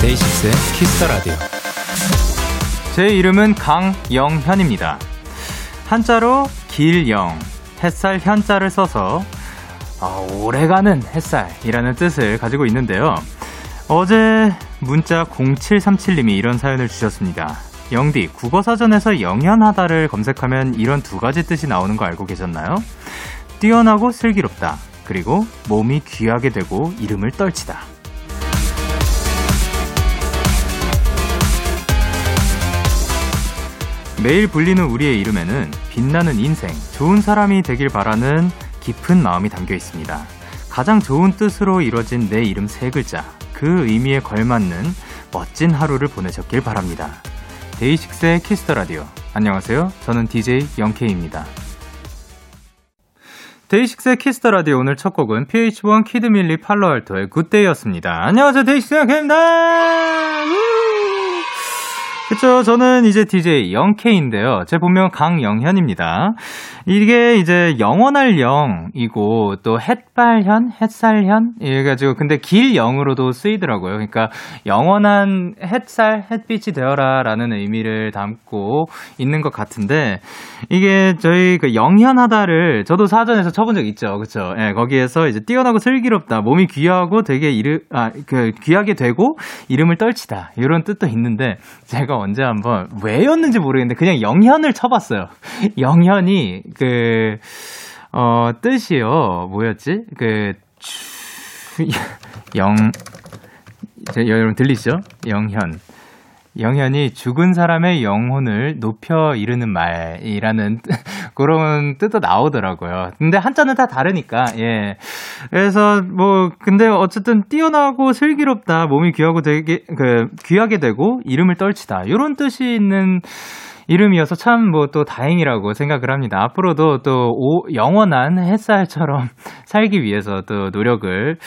데이식스의 키스 더 라디오. 제 이름은 강영현입니다. 한자로 길영, 햇살 현자를 써서 아, 오래가는 햇살이라는 뜻을 가지고 있는데요. 어제 문자 0737님이 이런 사연을 주셨습니다. 영디, 국어사전에서 영현하다를 검색하면 이런 두 가지 뜻이 나오는 거 알고 계셨나요? 뛰어나고 슬기롭다. 그리고 몸이 귀하게 되고 이름을 떨치다. 매일 불리는 우리의 이름에는 빛나는 인생, 좋은 사람이 되길 바라는 깊은 마음이 담겨 있습니다. 가장 좋은 뜻으로 이뤄진 내 이름 세 글자, 그 의미에 걸맞는 멋진 하루를 보내셨길 바랍니다. 데이식스의 키스 더 라디오. 안녕하세요. 저는 DJ 영케이입니다. 데이식스의 키스 더 라디오 오늘 첫 곡은 PH1 키드밀리 팔로알토의 Good Day였습니다. 안녕하세요. 데이식스 영케이입니다. 그쵸. 저는 이제 DJ 영케인데요. 제 본명 강영현입니다. 이게 이제 영원할 영이고 또 햇발현, 햇살현 이래가지고 근데 길 영으로도 쓰이더라고요. 그러니까 영원한 햇살, 햇빛이 되어라라는 의미를 담고 있는 것 같은데 이게 저희 그 영현하다를 저도 사전에서 쳐본 적 있죠. 그쵸. 예, 거기에서 이제 뛰어나고 슬기롭다, 몸이 귀하고 되게 이르 아그 귀하게 되고 이름을 떨치다 이런 뜻도 있는데 제가 언제 한번 왜였는지 모르겠는데 그냥 영현을 쳐봤어요. 영현이 그, 어, 뜻이요. 뭐였지? 그, 영, 제, 여러분 들리시죠? 영현. 영현이 죽은 사람의 영혼을 높여 이르는 말이라는 그런 뜻도 나오더라고요. 근데 한자는 다 다르니까, 예. 그래서 뭐, 근데 어쨌든 뛰어나고 슬기롭다, 몸이 귀하고 되게, 그, 귀하게 되고 이름을 떨치다. 이런 뜻이 있는 이름이어서 참 뭐 또 다행이라고 생각을 합니다. 앞으로도 또 오, 영원한 햇살처럼 살기 위해서 또 노력을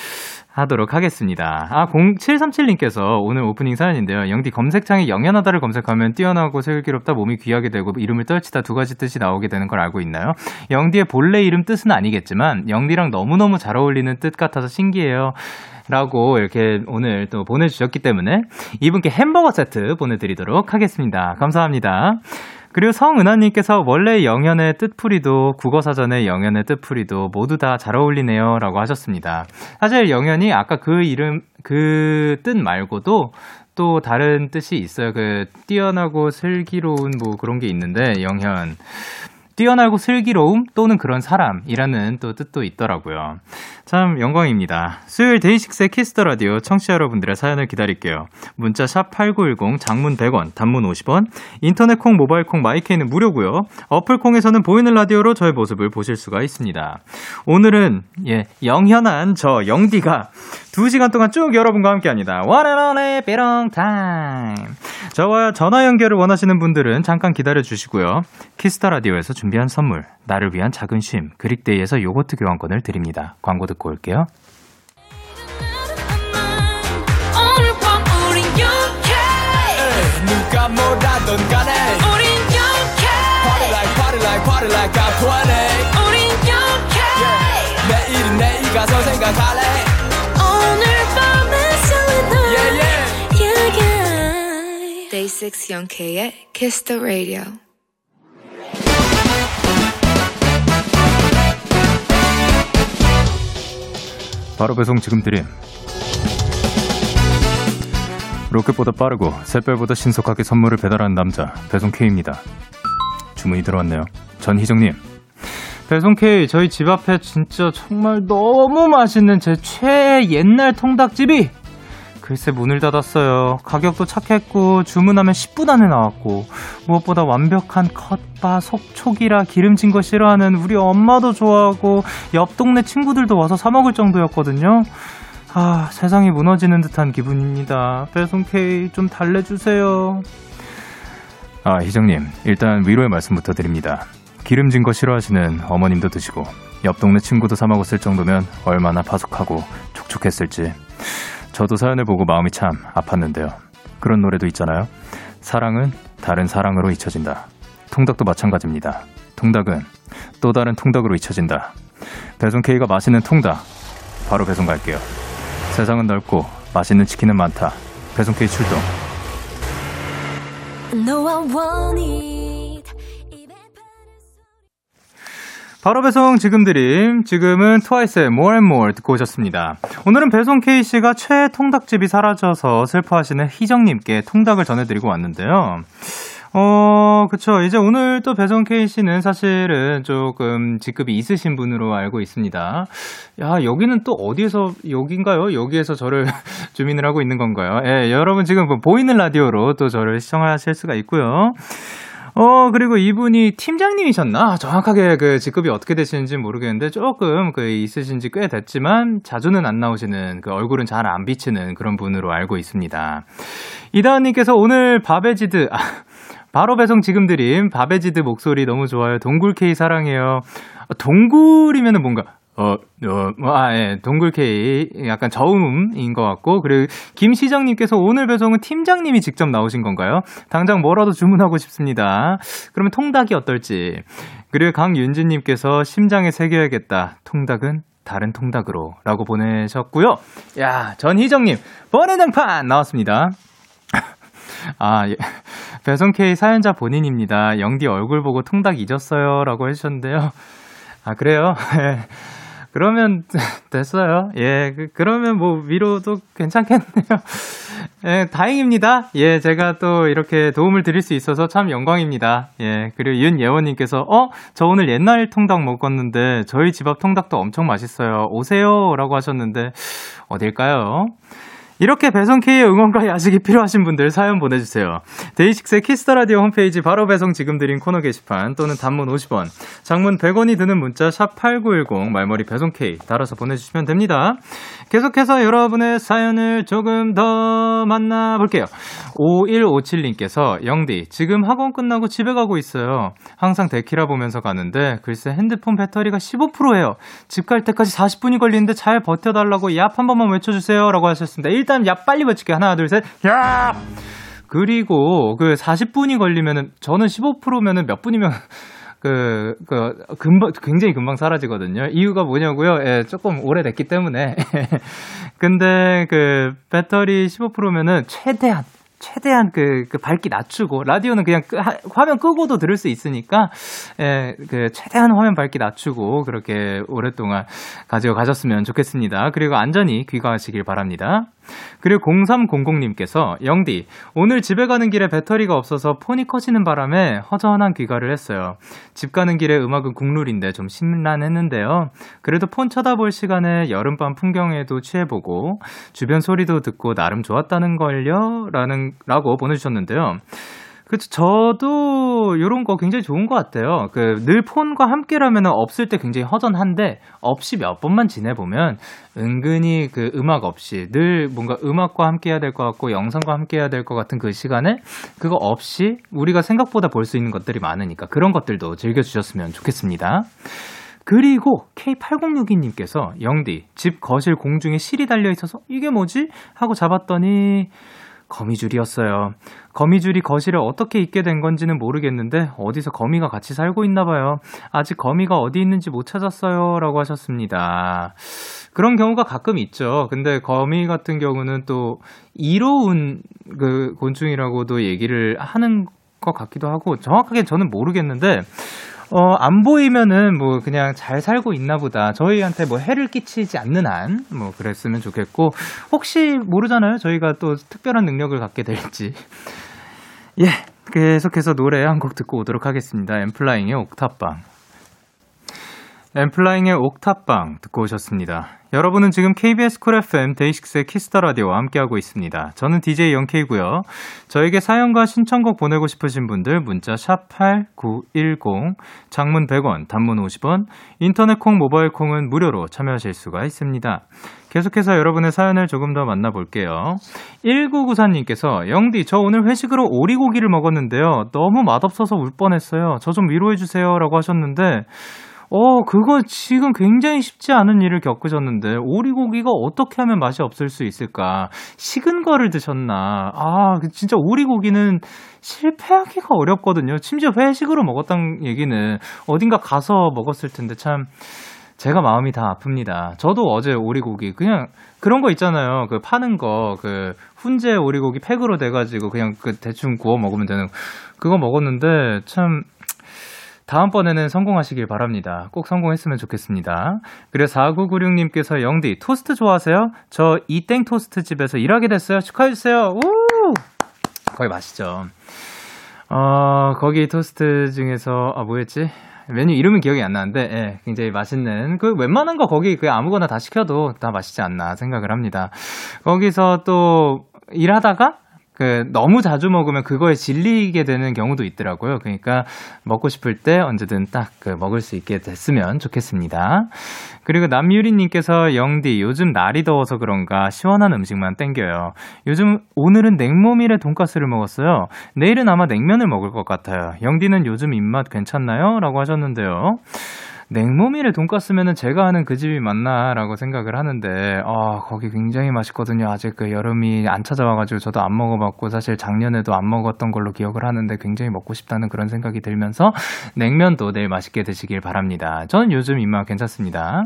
하도록 하겠습니다. 아, 0737님께서 오늘 오프닝 사연인데요. 영디 검색창에 영연하다를 검색하면 뛰어나고 슬기롭다, 몸이 귀하게 되고 이름을 떨치다 두 가지 뜻이 나오게 되는 걸 알고 있나요? 영디의 본래 이름 뜻은 아니겠지만 영디랑 너무너무 잘 어울리는 뜻 같아서 신기해요. 라고 이렇게 오늘 또 보내주셨기 때문에 이분께 햄버거 세트 보내드리도록 하겠습니다. 감사합니다. 그리고 성은하님께서 원래 영현의 뜻풀이도 국어사전의 영현의 뜻풀이도 모두 다 잘 어울리네요. 라고 하셨습니다. 사실 영현이 아까 그 이름, 그 뜻 말고도 또 다른 뜻이 있어요. 그 뛰어나고 슬기로운 뭐 그런 게 있는데 영현. 뛰어나고 슬기로움 또는 그런 사람이라는 또 뜻도 있더라고요. 참 영광입니다. 수요일 데이식스의 키스 더 라디오 청취자 여러분들의 사연을 기다릴게요. 문자 샵 8910 장문 100원, 단문 50원, 인터넷 콩, 모바일 콩, 마이케이는 무료고요. 어플 콩에서는 보이는 라디오로 저의 모습을 보실 수가 있습니다. 오늘은 예, 영현한 저 영디가 2시간 동안 쭉 여러분과 함께합니다. 와라라레 삐롱 타임. 저와 전화 연결을 원하시는 분들은 잠깐 기다려 주시고요. 키스 더 라디오에서 준비한 선물, 나를 위한 작은 쉼, 그릭데이에서 요거트 교환권을 드립니다. 광고 듣고 올게요. 누가 뭐라던 간에 우린 영케 Party like party like party like I'm 20 우린 영케. 내일은 내일 가서 생각할래 yeah. Day 6 영케의 Kiss the Radio 바로 배송 지금 드림. 로켓보다 빠르고 샛별보다 신속하게 선물을 배달하는 남자 배송 K입니다. 주문이 들어왔네요. 전희정님. 배송 K 저희 집 앞에 진짜 정말 너무 맛있는 제 최애 옛날 통닭집이 글쎄 문을 닫았어요. 가격도 착했고 주문하면 10분 안에 나왔고 무엇보다 완벽한 컷바 속촉이라 기름진 거 싫어하는 우리 엄마도 좋아하고 옆 동네 친구들도 와서 사 먹을 정도였거든요. 아 세상이 무너지는 듯한 기분입니다. 배송 K 좀 달래주세요. 아 희정님 일단 위로의 말씀부터 드립니다. 기름진 거 싫어하시는 어머님도 드시고 옆 동네 친구도 사 먹었을 정도면 얼마나 바삭하고 촉촉했을지 저도 사연을 보고 마음이 참 아팠는데요. 그런 노래도 있잖아요. 사랑은 다른 사랑으로 잊혀진다. 통닭도 마찬가지입니다. 통닭은 또 다른 통닭으로 잊혀진다. 배송 K가 맛있는 통닭 바로 배송 갈게요. 세상은 넓고 맛있는 치킨은 많다. 배송 K 출동. 바로 배송 지금 드림. 지금은 트와이스의 More and More 듣고 오셨습니다. 오늘은 배송 K씨가 최애 통닭집이 사라져서 슬퍼하시는 희정님께 통닭을 전해드리고 왔는데요. 어, 그쵸. 이제 오늘 또 배송 K씨는 사실은 조금 직급이 있으신 분으로 알고 있습니다. 야, 여기는 또 어디에서, 여긴가요? 여기에서 저를 zoom in을 하고 있는 건가요? 예, 여러분 지금 뭐 보이는 라디오로 또 저를 시청하실 수가 있고요. 어, 그리고 이분이 팀장님이셨나? 정확하게 그 직급이 어떻게 되시는지 모르겠는데 조금 그 있으신 지 꽤 됐지만 자주는 안 나오시는 그 얼굴은 잘 안 비치는 그런 분으로 알고 있습니다. 이다은님께서 오늘 바배지드, 아, 바로 배송 지금 드림 바배지드 목소리 너무 좋아요. 동굴 K 사랑해요. 동굴이면은 뭔가 어, 어, 뭐, 아, 예, 동굴 K 약간 저음인 것 같고 그리고 김시정님께서 오늘 배송은 팀장님이 직접 나오신 건가요? 당장 뭐라도 주문하고 싶습니다. 그러면 통닭이 어떨지. 그리고 강윤진님께서 심장에 새겨야겠다. 통닭은 다른 통닭으로 라고 보내셨고요. 야, 전희정님, 번외장판 나왔습니다. 아, 예. 배송K 사연자 본인입니다. 영디 얼굴 보고 통닭 잊었어요. 라고 해주셨는데요. 아, 그래요? 예. 그러면 됐어요. 예, 그, 그러면 뭐 위로도 괜찮겠네요. 예, 다행입니다. 예, 제가 또 이렇게 도움을 드릴 수 있어서 참 영광입니다. 예, 그리고 윤예원님께서 어, 저 오늘 옛날 통닭 먹었는데 저희 집 앞 통닭도 엄청 맛있어요. 오세요라고 하셨는데 어딜까요? 이렇게 배송K의 응원과 야식이 필요하신 분들 사연 보내주세요. 데이식스의 키스터라디오 홈페이지 바로 배송 지금 드린 코너 게시판 또는 단문 50원, 장문 100원이 드는 문자 샵 8910 말머리 배송K 달아서 보내주시면 됩니다. 계속해서 여러분의 사연을 조금 더 만나볼게요. 5157님께서 영디 지금 학원 끝나고 집에 가고 있어요. 항상 데키라 보면서 가는데 글쎄 핸드폰 배터리가 15%예요. 집 갈 때까지 40분이 걸리는데 잘 버텨달라고 얍 한 번만 외쳐주세요 라고 하셨습니다. 일단 야 빨리 외칠게 하나 둘 셋. 야. 그리고 그 40분이 걸리면은 저는 15%면은 몇 분이면 그, 그, 금방, 굉장히 금방 사라지거든요. 이유가 뭐냐고요? 예, 조금 오래됐기 때문에. 근데 그, 배터리 15%면은 최대한, 최대한 그, 그 밝기 낮추고 라디오는 그냥 끄, 하, 화면 끄고도 들을 수 있으니까 예, 그 최대한 화면 밝기 낮추고 그렇게 오랫동안 가지고 가셨으면 좋겠습니다. 그리고 안전히 귀가하시길 바랍니다. 그리고 0300님께서 영디 오늘 집에 가는 길에 배터리가 없어서 폰이 커지는 바람에 허전한 귀가를 했어요. 집 가는 길에 음악은 국룰인데 좀 심란했는데요. 그래도 폰 쳐다볼 시간에 여름밤 풍경에도 취해보고 주변 소리도 듣고 나름 좋았다는 걸요. 라는 라고 보내주셨는데요. 그쵸. 저도 이런 거 굉장히 좋은 것 같아요. 그 늘 폰과 함께라면 없을 때 굉장히 허전한데 없이 몇 번만 지내보면 은근히 그 음악 없이 늘 뭔가 음악과 함께해야 될 것 같고 영상과 함께해야 될 것 같은 그 시간에 그거 없이 우리가 생각보다 볼 수 있는 것들이 많으니까 그런 것들도 즐겨주셨으면 좋겠습니다. 그리고 K8062님께서 영디 집 거실 공중에 실이 달려 있어서 이게 뭐지 하고 잡았더니 거미줄이었어요. 거미줄이 거실에 어떻게 있게 된 건지는 모르겠는데 어디서 거미가 같이 살고 있나 봐요. 아직 거미가 어디 있는지 못 찾았어요. 라고 하셨습니다. 그런 경우가 가끔 있죠. 근데 거미 같은 경우는 또 이로운 그 곤충이라고도 얘기를 하는 것 같기도 하고 정확하게 저는 모르겠는데 어, 안 보이면은 뭐 그냥 잘 살고 있나 보다. 저희한테 뭐 해를 끼치지 않는 한, 뭐 그랬으면 좋겠고, 혹시 모르잖아요. 저희가 또 특별한 능력을 갖게 될지. 예, 계속해서 노래 한 곡 듣고 오도록 하겠습니다. 엠플라잉의 옥탑방. 엠플라잉의 옥탑방 듣고 오셨습니다. 여러분은 지금 KBS 쿨 FM 데이식스의 키스 더 라디오와 함께하고 있습니다. 저는 DJ 영케이고요. 저에게 사연과 신청곡 보내고 싶으신 분들 문자 샵 #8910 장문 100원, 단문 50원, 인터넷 콩, 모바일 콩은 무료로 참여하실 수가 있습니다. 계속해서 여러분의 사연을 조금 더 만나볼게요. 1994님께서 영디 저 오늘 회식으로 오리고기를 먹었는데요. 너무 맛없어서 울 뻔했어요. 저 좀 위로해 주세요라고 하셨는데. 어, 그거 지금 굉장히 쉽지 않은 일을 겪으셨는데, 오리고기가 어떻게 하면 맛이 없을 수 있을까? 식은 거를 드셨나? 아, 그 진짜 오리고기는 실패하기가 어렵거든요. 심지어 회식으로 먹었다는 얘기는 어딘가 가서 먹었을 텐데 참, 제가 마음이 다 아픕니다. 저도 어제 오리고기, 그냥 그런 거 있잖아요. 그 파는 거, 그 훈제 오리고기 팩으로 돼 가지고 그냥 그 대충 구워 먹으면 되는, 그거 먹었는데 참, 다음번에는 성공하시길 바랍니다. 꼭 성공했으면 좋겠습니다. 그리고 4996님께서 영디, 토스트 좋아하세요? 저 이땡 토스트 집에서 일하게 됐어요. 축하해주세요. 우! 거기 맛있죠. 어, 거기 토스트 중에서, 아, 뭐였지? 메뉴 이름은 기억이 안 나는데, 예, 굉장히 맛있는, 그 웬만한 거 거기 그 아무거나 다 시켜도 다 맛있지 않나 생각을 합니다. 거기서 또 일하다가 그 너무 자주 먹으면 그거에 질리게 되는 경우도 있더라고요. 그러니까 먹고 싶을 때 언제든 딱 그 먹을 수 있게 됐으면 좋겠습니다. 그리고 남유리님께서 영디 요즘 날이 더워서 그런가 시원한 음식만 땡겨요. 요즘 오늘은 냉모밀에 돈가스를 먹었어요. 내일은 아마 냉면을 먹을 것 같아요. 영디는 요즘 입맛 괜찮나요?라고 하셨는데요. 냉모밀에 돈가스면은 제가 아는 그 집이 맞나라고 생각을 하는데 아 거기 굉장히 맛있거든요. 아직 그 여름이 안 찾아와가지고 저도 안 먹어봤고 사실 작년에도 안 먹었던 걸로 기억을 하는데 굉장히 먹고 싶다는 그런 생각이 들면서 냉면도 내일 맛있게 드시길 바랍니다. 저는 요즘 입맛 괜찮습니다.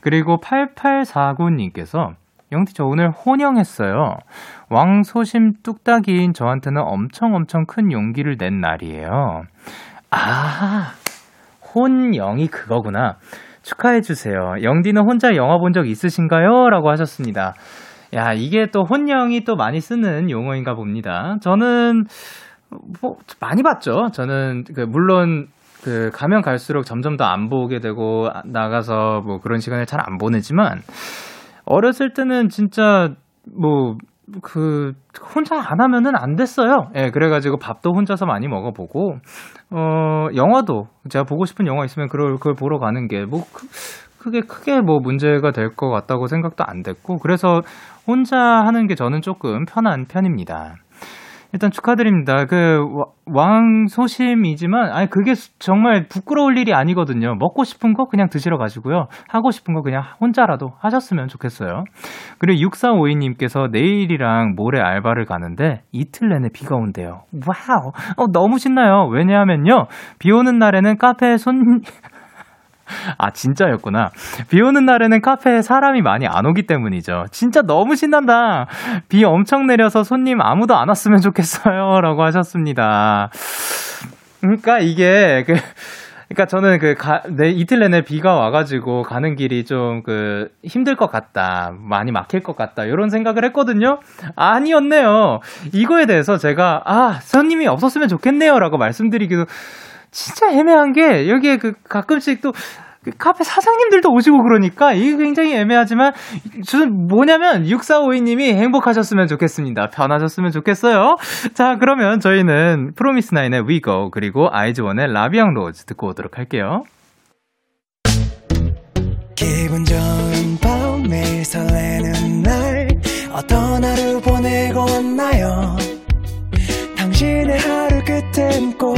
그리고 8849님께서 영티 저 오늘 혼영했어요. 왕소심 뚝딱이인 저한테는 엄청 엄청 큰 용기를 낸 날이에요. 아, 혼영이 그거구나. 축하해주세요. 영디는 혼자 영화 본 적 있으신가요? 라고 하셨습니다. 야, 이게 또 혼영이 또 많이 쓰는 용어인가 봅니다. 저는, 뭐, 많이 봤죠. 저는, 그, 물론, 그, 가면 갈수록 점점 더 안 보게 되고, 나가서 뭐 그런 시간을 잘 안 보내지만, 어렸을 때는 진짜, 뭐, 그 혼자 안 하면은 안 됐어요. 예, 그래가지고 밥도 혼자서 많이 먹어보고 어 영화도 제가 보고 싶은 영화 있으면 그걸 그걸 보러 가는 게 뭐 크게 크게 뭐 문제가 될 것 같다고 생각도 안 됐고 그래서 혼자 하는 게 저는 조금 편한 편입니다. 일단 축하드립니다. 그 왕소심이지만 아니 그게 정말 부끄러울 일이 아니거든요. 먹고 싶은 거 그냥 드시러 가시고요. 하고 싶은 거 그냥 혼자라도 하셨으면 좋겠어요. 그리고 6452님께서 내일이랑 모레 알바를 가는데 이틀 내내 비가 온대요. wow. 어, 너무 신나요. 왜냐하면요. 비 오는 날에는 카페에 손 아, 진짜였구나. 비 오는 날에는 카페에 사람이 많이 안 오기 때문이죠. 진짜 너무 신난다. 비 엄청 내려서 손님 아무도 안 왔으면 좋겠어요. 라고 하셨습니다. 그러니까 이게, 그, 그러니까 저는 그, 가, 내, 이틀 내내 비가 와가지고 가는 길이 좀 그, 힘들 것 같다. 많이 막힐 것 같다. 이런 생각을 했거든요. 아니었네요. 이거에 대해서 제가, 아, 손님이 없었으면 좋겠네요. 라고 말씀드리기도 진짜 애매한 게 여기에 그 가끔씩 또 그 카페 사장님들도 오시고 그러니까 이게 굉장히 애매하지만 저는 뭐냐면 6452님이 행복하셨으면 좋겠습니다. 편하셨으면 좋겠어요. 자 그러면 저희는 프로미스나인의 위고 그리고 아이즈원의 라비앙 로즈 듣고 오도록 할게요. 기분 좋은 밤 매일 설레는 날 어떤 하루 보내고 왔나요 당신의 하루 끝엔 꼭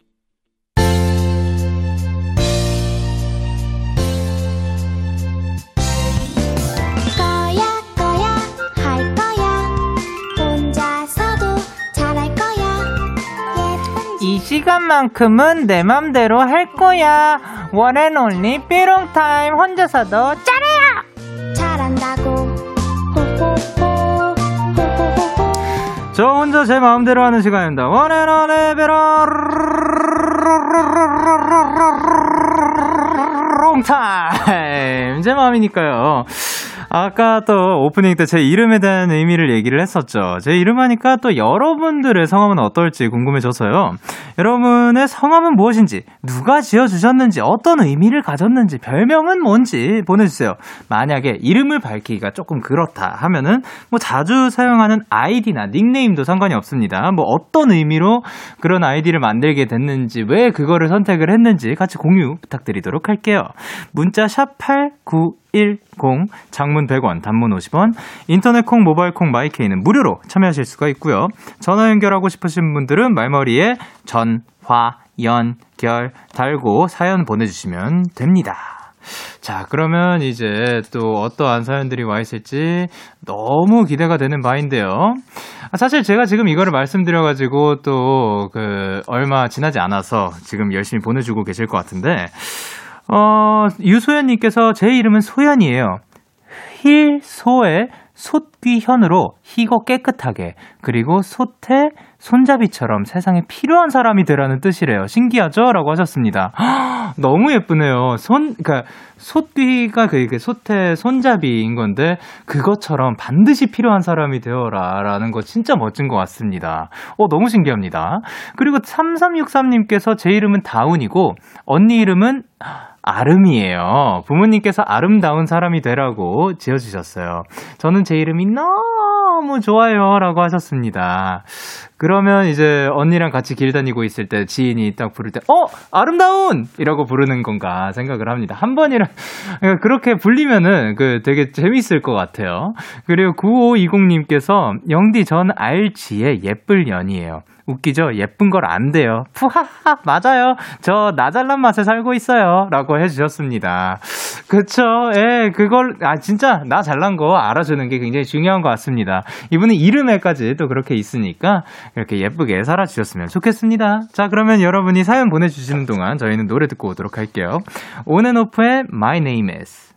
시간만큼은 내 맘대로 할 거야. 원앤온리 삐롱타임 혼자서도 잘해요. 잘한다고. 저 혼자 제 마음대로 하는 시간입니다. 원앤온리 삐롱타임. 제 마음이니까요. 아까 또 오프닝 때 제 이름에 대한 의미를 얘기를 했었죠. 제 이름 하니까 또 여러분들의 성함은 어떨지 궁금해져서요. 여러분의 성함은 무엇인지, 누가 지어주셨는지, 어떤 의미를 가졌는지, 별명은 뭔지 보내주세요. 만약에 이름을 밝히기가 조금 그렇다 하면은 뭐 자주 사용하는 아이디나 닉네임도 상관이 없습니다. 뭐 어떤 의미로 그런 아이디를 만들게 됐는지, 왜 그거를 선택을 했는지 같이 공유 부탁드리도록 할게요. 문자 샵 89, 10 장문 100원 단문 50원 인터넷 콩 모바일 콩 마이케이는 무료로 참여하실 수가 있고요. 전화 연결하고 싶으신 분들은 말머리에 전 화 연 결 달고 사연 보내주시면 됩니다. 자, 그러면 이제 또 어떠한 사연들이 와 있을지 너무 기대가 되는 바인데요. 아, 사실 제가 지금 이거를 말씀드려가지고 또 그 얼마 지나지 않아서 지금 열심히 보내주고 계실 것 같은데, 어, 유소연님께서 제 이름은 소연이에요. 힐소의 솥귀현으로 희고 깨끗하게 그리고 솥에 손잡이처럼 세상에 필요한 사람이 되라는 뜻이래요. 신기하죠? 라고 하셨습니다. 너무 예쁘네요. 손, 그니까, 솥귀가 그, 그 솥에 손잡이인 건데, 그것처럼 반드시 필요한 사람이 되어라. 라는 거 진짜 멋진 것 같습니다. 어, 너무 신기합니다. 그리고 3363님께서 제 이름은 다운이고, 언니 이름은, 아름이에요. 부모님께서 아름다운 사람이 되라고 지어주셨어요. 저는 제 이름이 너무 좋아요. 라고 하셨습니다. 그러면 이제 언니랑 같이 길 다니고 있을 때 지인이 딱 부를 때, 어! 아름다운! 이라고 부르는 건가 생각을 합니다. 한 번이라, 그러니까 그렇게 불리면은 그 되게 재밌을 것 같아요. 그리고 9520님께서, 영디 전 알지의 예쁠 년이에요. 웃기죠? 예쁜 걸 안 돼요. 푸하하, 맞아요. 저 나 잘난 맛에 살고 있어요. 라고 해주셨습니다. 그쵸? 예, 그걸, 아, 진짜 나 잘난 거 알아주는 게 굉장히 중요한 것 같습니다. 이분은 이름에까지 또 그렇게 있으니까 이렇게 예쁘게 살아주셨으면 좋겠습니다. 자, 그러면 여러분이 사연 보내주시는 동안 저희는 노래 듣고 오도록 할게요. 온앤오프의 My Name is.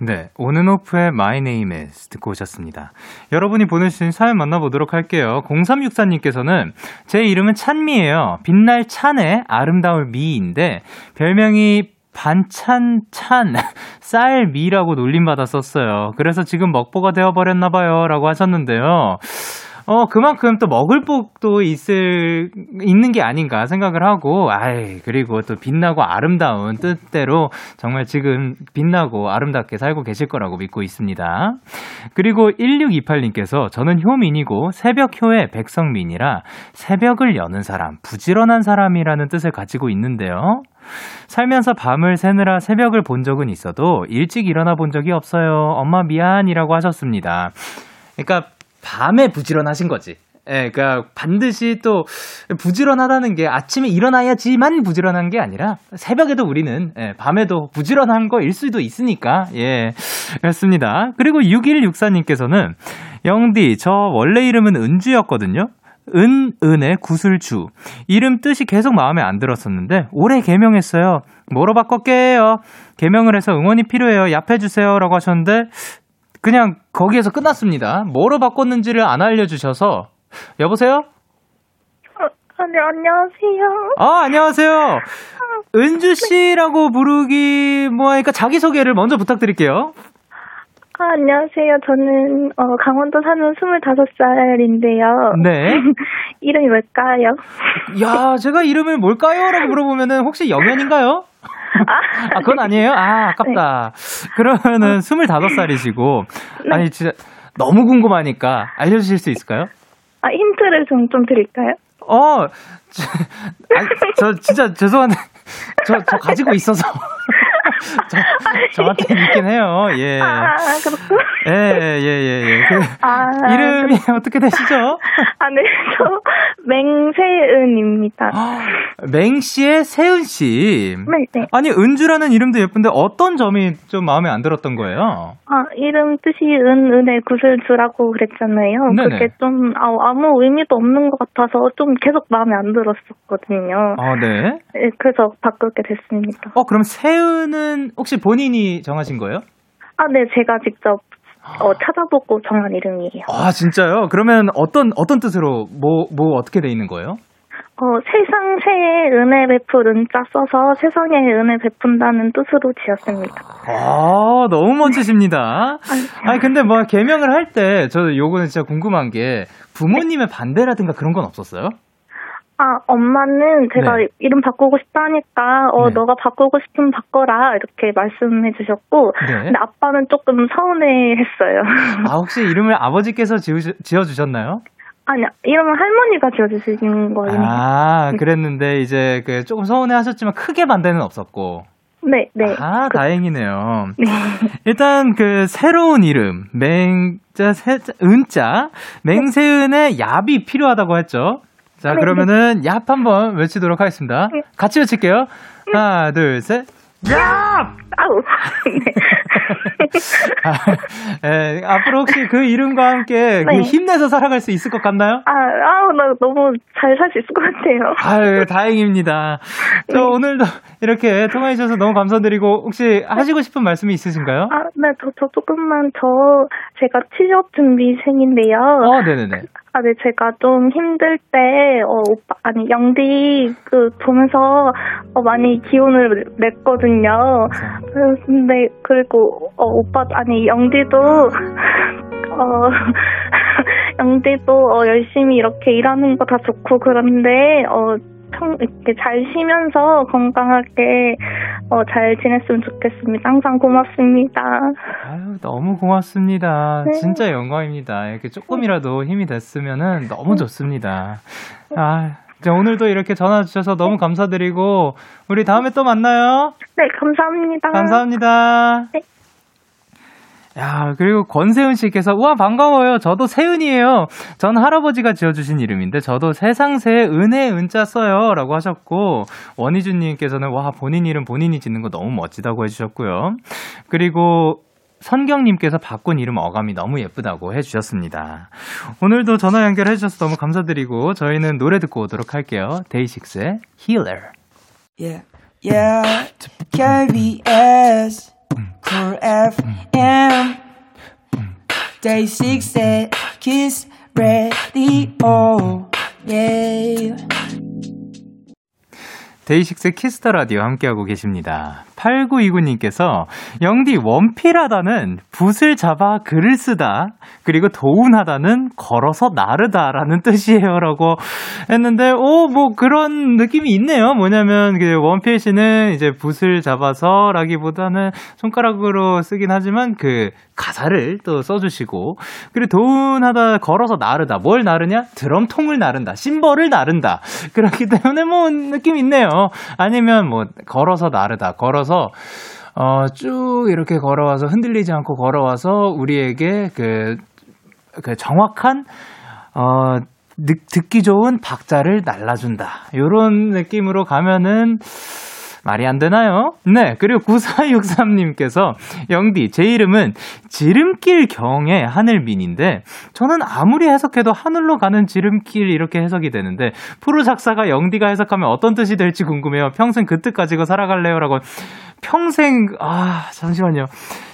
네, 온앤오프의 My Name is 듣고 오셨습니다. 여러분이 보내주신 사연 만나보도록 할게요. 0364님께서는 제 이름은 찬미예요. 빛날 찬의 아름다울 미인데 별명이 반찬 찬 쌀 미라고 놀림받았었어요. 그래서 지금 먹보가 되어버렸나봐요. 라고 하셨는데요. 어, 그만큼 또 먹을 복도 있을, 있는 게 아닌가 생각을 하고, 아이, 그리고 또 빛나고 아름다운 뜻대로 정말 지금 빛나고 아름답게 살고 계실 거라고 믿고 있습니다. 그리고 1628님께서 저는 효민이고 새벽효의 백성민이라 새벽을 여는 사람, 부지런한 사람이라는 뜻을 가지고 있는데요. 살면서 밤을 새느라 새벽을 본 적은 있어도 일찍 일어나 본 적이 없어요. 엄마 미안이라고 하셨습니다. 그러니까 밤에 부지런하신 거지. 예, 그니까 반드시 또 부지런하다는 게 아침에 일어나야지만 부지런한 게 아니라 새벽에도 우리는 예, 밤에도 부지런한 거일 수도 있으니까 예, 그렇습니다. 그리고 6164님께서는 영디 저 원래 이름은 은주였거든요. 은, 은의 구슬주. 이름 뜻이 계속 마음에 안 들었었는데, 올해 개명했어요. 뭐로 바꿨게요? 개명을 해서 응원이 필요해요. 얍해주세요. 라고 하셨는데, 그냥 거기에서 끝났습니다. 뭐로 바꿨는지를 안 알려주셔서 여보세요? 어, 아, 네, 안녕하세요. 아, 안녕하세요. 은주 씨라고 부르기 뭐 하니까 자기 소개를 먼저 부탁드릴게요. 아, 안녕하세요. 저는 어, 강원도 사는 25살인데요. 네. 이름이 뭘까요? 야, 제가 이름을 뭘까요? 라고 물어보면은 혹시 영현인가요? 아, 그건 아니에요? 아, 아깝다. 네. 그러면은 25살이시고, 네. 아니, 진짜 너무 궁금하니까 알려주실 수 있을까요? 아, 힌트를 좀, 좀 드릴까요? 어, 저, 아니, 저 진짜 죄송한데, 저, 저 가지고 있어서. 저, 저한테 있긴 해요. 예. 아, 그렇군. 예, 예, 예, 예. 그, 아, 이름이 그... 어떻게 되시죠? 아, 네. 저 맹세은입니다. 맹씨의 세은씨. 네, 네. 아니, 은주라는 이름도 예쁜데 어떤 점이 좀 마음에 안 들었던 거예요? 아, 이름 뜻이 은, 은의 구슬주라고 그랬잖아요. 네네. 그게 좀, 아, 아무 의미도 없는 것 같아서 좀 계속 마음에 안 들었었거든요. 아, 네. 네, 그래서 바꾸게 됐습니다. 어, 그럼 세은 은 혹시 본인이 정하신 거예요? 아, 네, 제가 직접 어, 찾아보고 정한 이름이에요. 아, 진짜요? 그러면 어떤, 어떤 뜻으로, 뭐, 뭐, 어떻게 돼 있는 거예요? 어, 세상 새에 은혜 베풀 은자 써서 세상에 은혜 베푼다는 뜻으로 지었습니다. 아, 너무 멋지십니다. 아니, 근데 뭐, 개명을 할 때, 저 요거는 진짜 궁금한 게, 부모님의 반대라든가 그런 건 없었어요? 아, 엄마는 제가 네. 이름 바꾸고 싶다니까, 어, 네. 너가 바꾸고 싶으면 바꿔라, 이렇게 말씀해 주셨고, 네. 근데 아빠는 조금 서운해 했어요. 아, 혹시 이름을 아버지께서 지어주셨나요? 아니, 이름은 할머니가 지어주신 거예요. 아, 그랬는데, 이제, 그, 조금 서운해 하셨지만, 크게 반대는 없었고. 네, 네. 아, 다행이네요. 네. 일단, 그, 새로운 이름, 맹자, 세자, 은자, 맹세은의 얍이 필요하다고 했죠. 자, 네, 그러면은, 얍 한번 외치도록 하겠습니다. 네. 같이 외칠게요. 하나, 둘, 셋. 얍! 아우. 네. 아, 에, 앞으로 혹시 그 이름과 함께 그 네. 힘내서 살아갈 수 있을 것 같나요? 아, 아우, 나 너무 잘 살 수 있을 것 같아요. 아유, 다행입니다. 저 네. 오늘도 이렇게 통화해주셔서 너무 감사드리고, 혹시 하시고 싶은 말씀이 있으신가요? 아, 네, 저, 저 조금만, 저, 제가 취업 준비생인데요. 어, 네네네. 아, 네, 제가 좀 힘들 때, 어, 오빠, 아니, 영디, 그, 보면서, 어, 많이 기운을 냈거든요. 어, 근데, 그리고, 어, 오빠, 아니, 영디도, 어, 영디도, 어, 열심히 이렇게 일하는 거 다 좋고, 그런데, 어, 평, 이렇게 잘 쉬면서 건강하게, 어, 잘 지냈으면 좋겠습니다. 항상 고맙습니다. 아유, 너무 고맙습니다. 네. 진짜 영광입니다. 이렇게 조금이라도 힘이 됐으면은 너무 좋습니다. 아, 자, 오늘도 이렇게 전화 주셔서 너무 감사드리고, 우리 다음에 또 만나요. 네, 감사합니다. 감사합니다. 네. 야, 그리고 권세은 씨께서, 우와, 반가워요. 저도 세은이에요. 전 할아버지가 지어주신 이름인데, 저도 세상새에 은혜 은자 써요. 라고 하셨고, 원희준님께서는, 와, 본인 이름 본인이 짓는 거 너무 멋지다고 해주셨고요. 그리고, 선경님께서 바꾼 이름 어감이 너무 예쁘다고 해주셨습니다. 오늘도 전화 연결해주셔서 너무 감사드리고, 저희는 노래 듣고 오도록 할게요. 데이식스의 Healer. Yeah, yeah. KBS, Cool FM. Day six, day, Kiss the Radio, yeah. 데이식스의 키스 더 라디오 함께하고 계십니다. 8929님께서 영디 원필하다는 붓을 잡아 글을 쓰다. 그리고 도운하다는 걸어서 나르다라는 뜻이에요라고 했는데 오 뭐 그런 느낌이 있네요. 뭐냐면 그 원필 씨는 이제 붓을 잡아서라기보다는 손가락으로 쓰긴 하지만 그 가사를 또 써주시고 그리고 도운하다 걸어서 나르다. 뭘 나르냐? 드럼통을 나른다. 심벌을 나른다. 그렇기 때문에 뭐 느낌 있네요 아니면 뭐 걸어서 나르다 걸어서 어 쭉 이렇게 걸어와서 흔들리지 않고 걸어와서 우리에게 그, 그 정확한 어 느- 듣기 좋은 박자를 날라준다. 요런 느낌으로 가면은 말이 안 되나요? 네. 그리고 9463님께서, 영디, 제 이름은 지름길 경의 하늘민인데, 저는 아무리 해석해도 하늘로 가는 지름길 이렇게 해석이 되는데, 프로 작사가 영디가 해석하면 어떤 뜻이 될지 궁금해요. 평생 그 뜻 가지고 살아갈래요? 라고. 평생, 아, 잠시만요.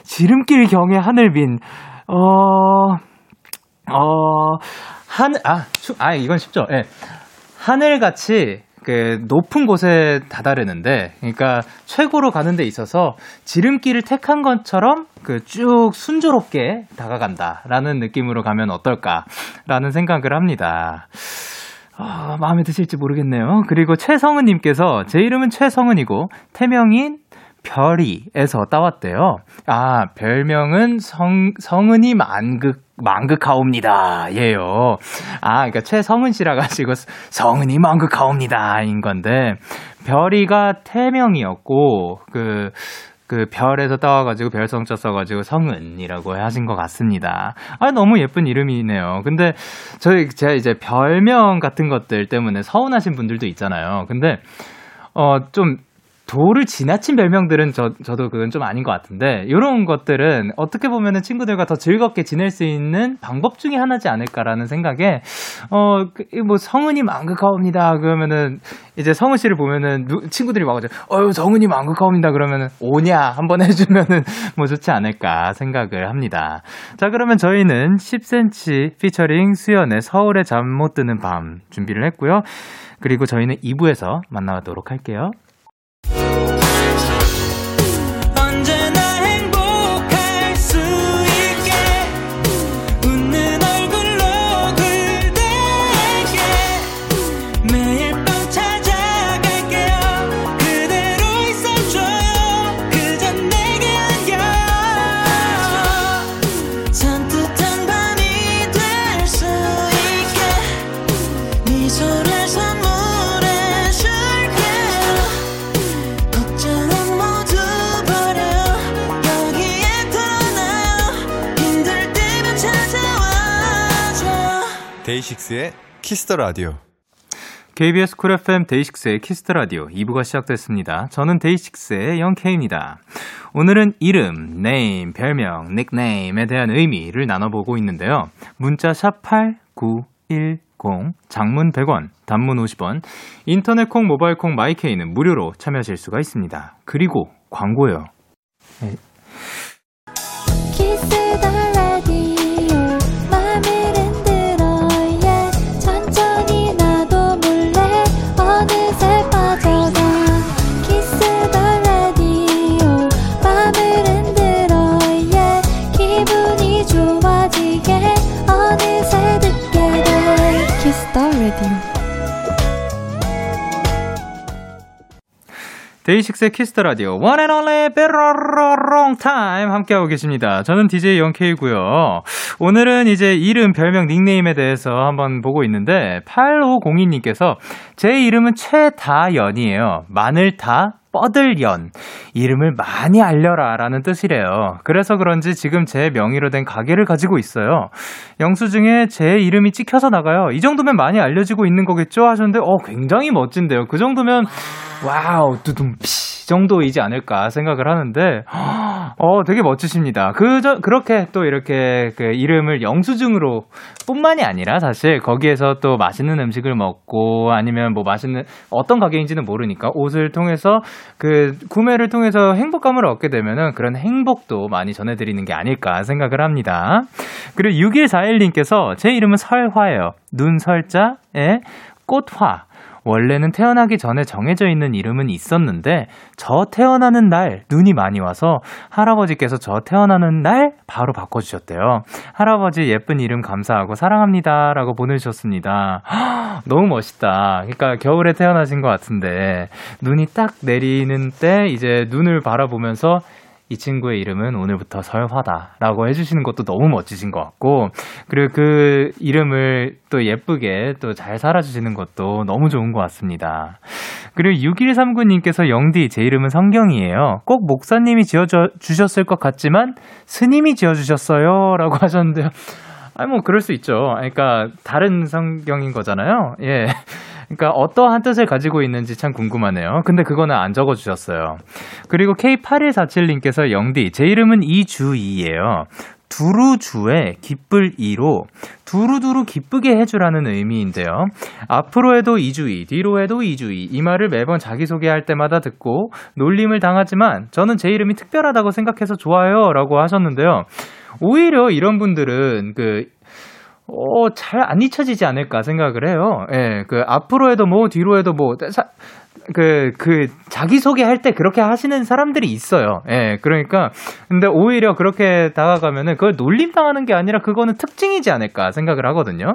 지름길 경의 하늘민. 어, 어, 하늘, 아, 추, 아, 이건 쉽죠. 예. 하늘같이 그 높은 곳에 다다르는데, 그러니까 최고로 가는 데 있어서 지름길을 택한 것처럼 그 쭉 순조롭게 다가간다라는 느낌으로 가면 어떨까라는 생각을 합니다. 아, 마음에 드실지 모르겠네요. 그리고 최성은 님께서 제 이름은 최성은이고 태명인 별이에서 따왔대요. 아, 별명은 성, 성은이 만극, 만극하옵니다. 예요. 아, 그러니까 최성은 씨라 가지고 성은이 만극하옵니다. 인 건데, 별이가 태명이었고, 그, 그 별에서 따와가지고 별성자 써가지고 성은이라고 하신 것 같습니다. 아, 너무 예쁜 이름이네요. 근데 저희, 제가 이제 별명 같은 것들 때문에 서운하신 분들도 있잖아요. 근데, 어, 좀, 도를 지나친 별명들은 저, 저도 그건 좀 아닌 것 같은데, 이런 것들은 어떻게 보면은 친구들과 더 즐겁게 지낼 수 있는 방법 중에 하나지 않을까라는 생각에, 어, 그, 뭐, 성은이 망극하옵니다. 그러면은, 이제 성은 씨를 보면은, 누, 친구들이 와가지고, 어유 성은이 망극하옵니다. 그러면은, 오냐? 한번 해주면은, 뭐 좋지 않을까 생각을 합니다. 자, 그러면 저희는 10cm 피처링 수연의 서울의 잠 못 드는 밤 준비를 했고요. 그리고 저희는 2부에서 만나도록 할게요. 언제 데이식스의 키스 더 라디오. KBS 쿨 FM 데이식스의 키스 더 라디오 2부가 시작됐습니다. 저는 데이식스의 영케입니다. 오늘은 이름, name, 별명, 닉네임에 대한 의미를 나눠보고 있는데요. 문자 샵 8910, 장문 100원, 단문 50원, 인터넷 콩, 모바일 콩, 마이케이는 무료로 참여하실 수가 있습니다. 그리고 광고요. 데이식스의 키스 더 라디오 and Only 베러롱 타임 함께하고 계십니다. 저는 DJ 영케이고요. 오늘은 이제 이름, 별명, 닉네임에 대해서 한번 보고 있는데 8502님께서 제 이름은 최다연이에요. 많을 다 뻗을연 이름을 많이 알려라 라는 뜻이래요. 그래서 그런지 지금 제 명의로 된 가게를 가지고 있어요. 영수증에 제 이름이 찍혀서 나가요. 이 정도면 많이 알려지고 있는 거겠죠? 하셨는데 어 굉장히 멋진데요. 그 정도면 wow 두둠 피 정도이지 않을까 생각을 하는데 어 되게 멋지십니다. 그저 그렇게 또 이렇게 그 이름을 영수증으로 뿐만이 아니라 사실 거기에서 또 맛있는 음식을 먹고 아니면 뭐 맛있는 어떤 가게인지는 모르니까 옷을 통해서 그 구매를 통해서 행복감을 얻게 되면은 그런 행복도 많이 전해드리는 게 아닐까 생각을 합니다. 그리고 6141님께서 제 이름은 설화예요. 눈 설자에 꽃화. 원래는 태어나기 전에 정해져 있는 이름은 있었는데 저 태어나는 날 눈이 많이 와서 할아버지께서 저 태어나는 날 바로 바꿔주셨대요. 할아버지 예쁜 이름 감사하고 사랑합니다 라고 보내주셨습니다. 너무 멋있다. 그러니까 겨울에 태어나신 것 같은데 눈이 딱 내리는 때 이제 눈을 바라보면서 이 친구의 이름은 오늘부터 설화다라고 해주시는 것도 너무 멋지신 것 같고 그리고 그 이름을 또 예쁘게 또 잘 살아주시는 것도 너무 좋은 것 같습니다. 그리고 6139님께서 영디 제 이름은 성경이에요. 꼭 목사님이 지어주셨을 것 같지만 스님이 지어주셨어요 라고 하셨는데요. 아니 뭐 그럴 수 있죠. 그러니까 다른 성경인 거잖아요. 예. 그러니까 어떠한 뜻을 가지고 있는지 참 궁금하네요. 근데 그거는 안 적어 주셨어요. 그리고 K8147님께서 영디 제 이름은 이주이예요. 두루주의 기쁠 이로 두루두루 기쁘게 해주라는 의미인데요. 앞으로 해도 이주이, 뒤로 해도 이주이 이 말을 매번 자기소개할 때마다 듣고 놀림을 당하지만 저는 제 이름이 특별하다고 생각해서 좋아요 라고 하셨는데요. 오히려 이런 분들은 그 어, 잘 안 잊혀지지 않을까 생각을 해요. 예, 그, 앞으로 해도 뭐, 뒤로 해도 뭐, 사, 그, 그, 자기소개 할 때 그렇게 하시는 사람들이 있어요. 예, 그러니까, 근데 오히려 그렇게 다가가면은 그걸 놀림당하는 게 아니라 그거는 특징이지 않을까 생각을 하거든요.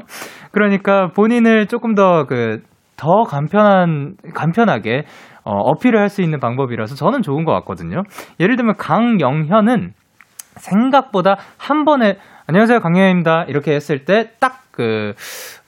그러니까 본인을 조금 더 그, 더 간편한, 간편하게, 어, 어필을 할 수 있는 방법이라서 저는 좋은 것 같거든요. 예를 들면 강영현은 생각보다 한 번에 안녕하세요 강영현입니다 이렇게 했을 때 딱 그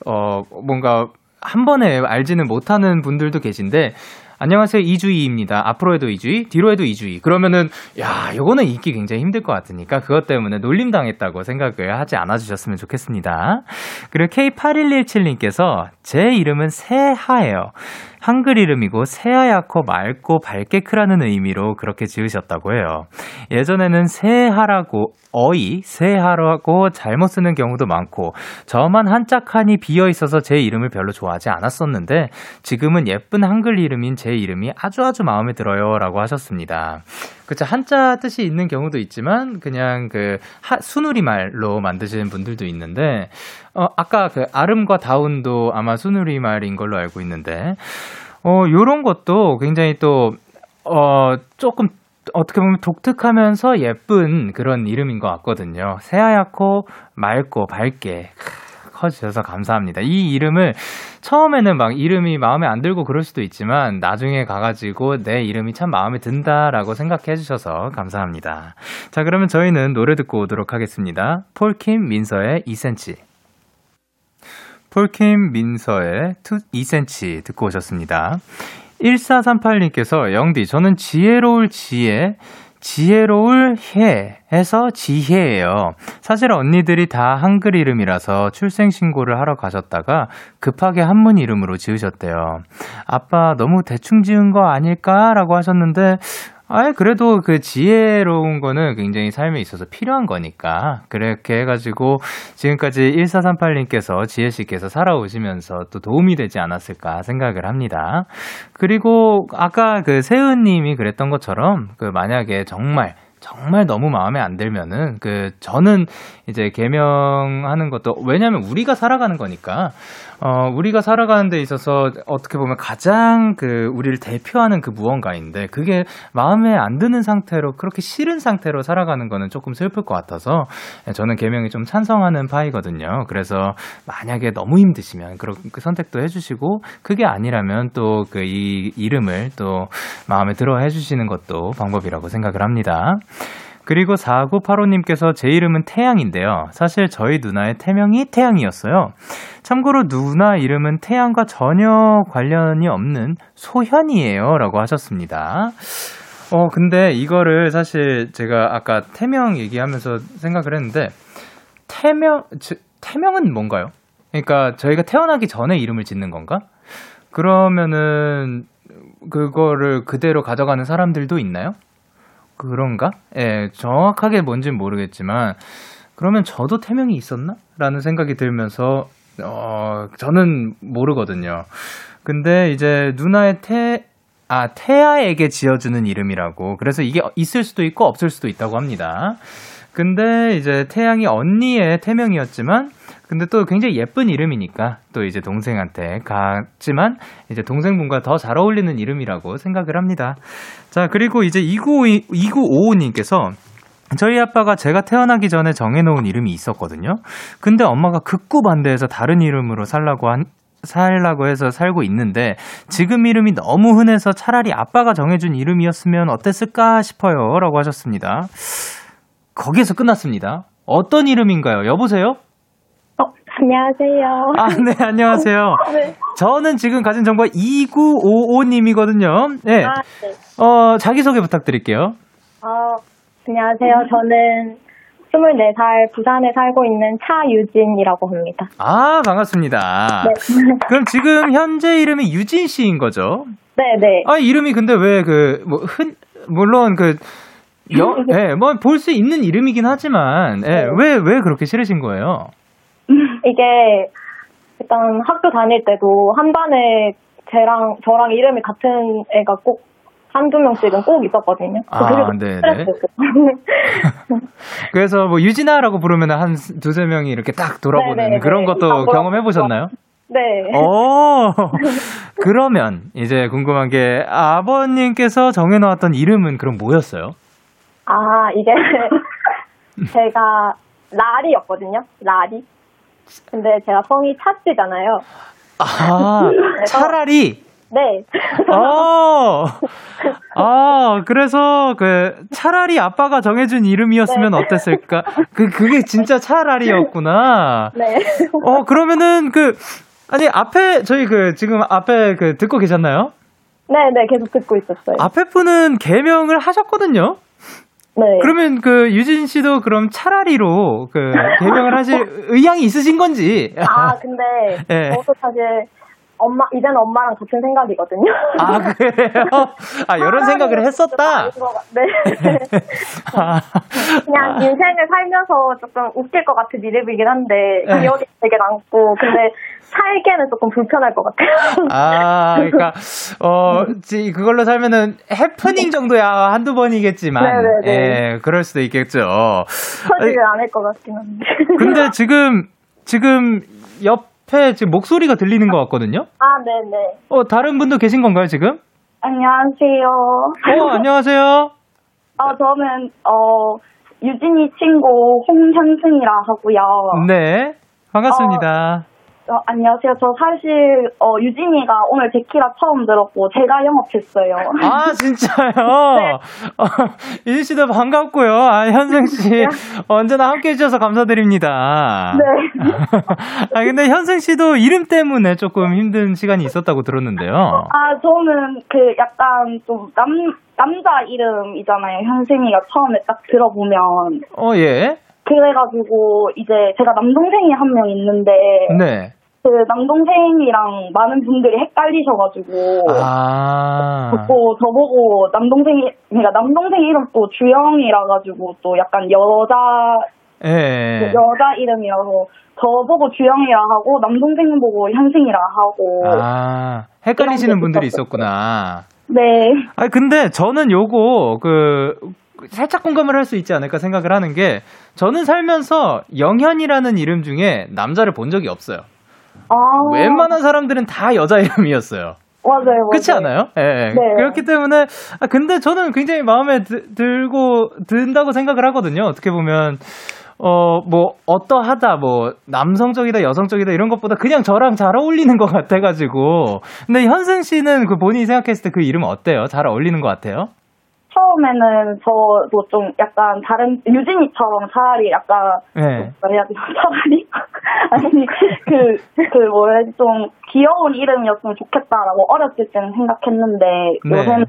어 뭔가 한 번에 알지는 못하는 분들도 계신데 안녕하세요. 이주희입니다. 앞으로 해도 이주희, 뒤로 해도 이주희. 그러면은, 야, 요거는 읽기 굉장히 힘들 것 같으니까 그것 때문에 놀림 당했다고 생각을 하지 않아 주셨으면 좋겠습니다. 그리고 K8117님께서 제 이름은 세하예요. 한글 이름이고 새하얗고 맑고 밝게 크라는 의미로 그렇게 지으셨다고 해요. 예전에는 새하라고 어이 새하라고 잘못 쓰는 경우도 많고 저만 한자 칸이 비어 있어서 제 이름을 별로 좋아하지 않았었는데 지금은 예쁜 한글 이름인 제 이름이 아주 아주 마음에 들어요라고 하셨습니다. 그쵸 한자 뜻이 있는 경우도 있지만 그냥 그 하, 순우리말로 만드시는 분들도 있는데 어 아까 그 아름과 다운도 아마 순우리말인 걸로 알고 있는데 어 요런 것도 굉장히 또 어 조금 어떻게 보면 독특하면서 예쁜 그런 이름인 것 같거든요. 새하얗고 맑고 밝게 크, 커주셔서 감사합니다. 이 이름을 처음에는 막 이름이 마음에 안 들고 그럴 수도 있지만 나중에 가가지고 내 이름이 참 마음에 든다라고 생각해 주셔서 감사합니다. 자, 그러면 저희는 노래 듣고 오도록 하겠습니다. 폴킴 민서의 2cm. 폴킴 민서의 2cm 듣고 오셨습니다. 1438님께서 영디 저는 지혜로울 지혜 지혜로울 해 해서 지혜예요. 사실 언니들이 다 한글 이름이라서 출생신고를 하러 가셨다가 급하게 한문 이름으로 지으셨대요. 아빠 너무 대충 지은 거 아닐까라고 하셨는데 아, 그래도 그 지혜로운 거는 굉장히 삶에 있어서 필요한 거니까. 그렇게 해가지고 지금까지 1438님께서 지혜 씨께서 살아오시면서 또 도움이 되지 않았을까 생각을 합니다. 그리고 아까 그 세은님이 그랬던 것처럼 그 만약에 정말 정말 너무 마음에 안 들면은 그 저는 이제 개명하는 것도 왜냐면 우리가 살아가는 거니까 어 우리가 살아가는 데 있어서 어떻게 보면 가장 그 우리를 대표하는 그 무언가인데 그게 마음에 안 드는 상태로 그렇게 싫은 상태로 살아가는 거는 조금 슬플 것 같아서 저는 개명이 좀 찬성하는 파이거든요. 그래서 만약에 너무 힘드시면 그런 그 선택도 해주시고 그게 아니라면 또 그 이 이름을 또 마음에 들어 해주시는 것도 방법이라고 생각을 합니다. 그리고 4985님께서 제 이름은 태양인데요. 사실 저희 누나의 태명이 태양이었어요. 참고로 누나 이름은 태양과 전혀 관련이 없는 소현이에요. 라고 하셨습니다. 어, 근데 이거를 사실 제가 아까 태명 얘기하면서 생각을 했는데, 태명, 즉, 태명은 뭔가요? 그러니까 저희가 태어나기 전에 이름을 짓는 건가? 그러면은, 그거를 그대로 가져가는 사람들도 있나요? 그런가? 예, 정확하게 뭔지는 모르겠지만, 그러면 저도 태명이 있었나? 라는 생각이 들면서, 어, 저는 모르거든요. 근데 이제 누나의 태, 아, 태아에게 지어주는 이름이라고. 그래서 이게 있을 수도 있고 없을 수도 있다고 합니다. 근데 이제 태양이 언니의 태명이었지만, 근데 또 굉장히 예쁜 이름이니까 또 이제 동생한테 갔지만 이제 동생분과 더 잘 어울리는 이름이라고 생각을 합니다. 자, 그리고 이제 2952, 2955님께서 저희 아빠가 제가 태어나기 전에 정해놓은 이름이 있었거든요. 근데 엄마가 극구 반대해서 다른 이름으로 살라고 한, 살라고 해서 살고 있는데 지금 이름이 너무 흔해서 차라리 아빠가 정해준 이름이었으면 어땠을까 싶어요. 라고 하셨습니다. 거기에서 끝났습니다. 어떤 이름인가요? 여보세요? 어, 안녕하세요. 아, 네, 안녕하세요. 네. 저는 지금 가진 정보가 2955님이거든요. 네. 아, 네. 어, 자기소개 부탁드릴게요. 어, 안녕하세요. 저는 24살 부산에 살고 있는 차유진이라고 합니다. 아, 반갑습니다. 네. 그럼 지금 현재 이름이 유진 씨인 거죠? 네네. 아, 이름이 근데 왜 그, 뭐, 흔, 물론 그, 여, 예, 뭐, 볼 수 있는 이름이긴 하지만, 예, 네. 왜, 왜 그렇게 싫으신 거예요? 이게 일단 학교 다닐 때도 한 반에 쟤랑 저랑 이름이 같은 애가 꼭 한두 명씩은 꼭 있었거든요. 아, 네네. 스트레스였어요. 그래서 뭐, 유진아라고 부르면 한 두세 명이 이렇게 딱 돌아보는 네네네. 그런 다 것도 돌아보고. 경험해 보셨나요? 네. 어, 그러면 이제 궁금한 게 아버님께서 정해놓았던 이름은 그럼 뭐였어요? 아, 이게 제가 라리였거든요. 라리. 근데 제가 성이 차씨잖아요. 아, 차라리. 네. 어, 아, 그래서 그 차라리 아빠가 정해준 이름이었으면 네. 어땠을까? 그 그게 진짜 차라리였구나. 네. 어, 그러면은 그 아니 앞에 저희 그 지금 앞에 그 듣고 계셨나요? 네 네 계속 듣고 있었어요. 앞에 분은 개명을 하셨거든요. 네. 그러면 그 유진 씨도 그럼 차라리로 그 개명을 하실 의향이 있으신 건지. 아 근데 네. 저도 사실 엄마 이제는 엄마랑 같은 생각이거든요. 아 그래요? 아 이런 생각을 했었다. 네. 아, 그냥 인생을 살면서 조금 웃길 것 같은 이름이긴 한데 네. 기억이 되게 남고 근데 살기에는 조금 불편할 것 같아요. 아, 그러니까 어 지- 그걸로 살면은 해프닝 정도야 한두 번이겠지만, 네네네. 예, 그럴 수도 있겠죠. 터지를 않을 것 같긴 한데. 근데 지금 지금 옆에 지금 목소리가 들리는 것 같거든요. 아 네 네. 어 다른 분도 계신 건가요 지금? 안녕하세요. 어 안녕하세요. 어 저는 어 유진이 친구 홍현승이라 하고요. 네 반갑습니다. 어, 안녕하세요. 저 사실 어, 유진이가 오늘 제키라 처음 들었고 제가 영업했어요. 아 진짜요? 어, 유진 씨도 반갑고요. 아 현승 씨 언제나 함께 해 주셔서 감사드립니다. 네. 아 근데 현승 씨도 이름 때문에 조금 힘든 시간이 있었다고 들었는데요. 아 저는 그 약간 좀 남 남자 이름이잖아요. 현승이가 처음에 딱 들어보면 어 예. 그래가지고 이제 제가 남동생이 한 명 있는데 네. 그 남동생이랑 많은 분들이 헷갈리셔가지고 아. 자꾸 저보고 남동생이 그러니까 남동생 이름 또 주영이라 가지고 또 약간 여자 예. 여자 이름이라서 저보고 주영이라 하고 남동생 보고 현승이라 하고 아 헷갈리시는 분들이 있었구나. 네 아 근데 저는 요거 그 살짝 공감을 할 수 있지 않을까 생각을 하는 게 저는 살면서 영현이라는 이름 중에 남자를 본 적이 없어요. 아, 웬만한 사람들은 다 여자 이름이었어요. 맞아요 맞아요 그렇지 않아요? 예. 예. 네. 그렇기 때문에 아 근데 저는 굉장히 마음에 드- 들고 든다고 생각을 하거든요. 어떻게 보면 어 뭐 어떠하다 뭐 남성적이다 여성적이다 이런 것보다 그냥 저랑 잘 어울리는 것 같아가지고 근데 현승 씨는 그 본인이 생각했을 때 그 이름 어때요? 잘 어울리는 것 같아요? 처음에는 저도 좀 약간 다른 유진이처럼 차라리 약간 네. 뭐라 해야 되나 차라리 아니 그그 뭐라 해야지 좀 귀여운 이름이었으면 좋겠다라고 어렸을 때는 생각했는데 네. 요새는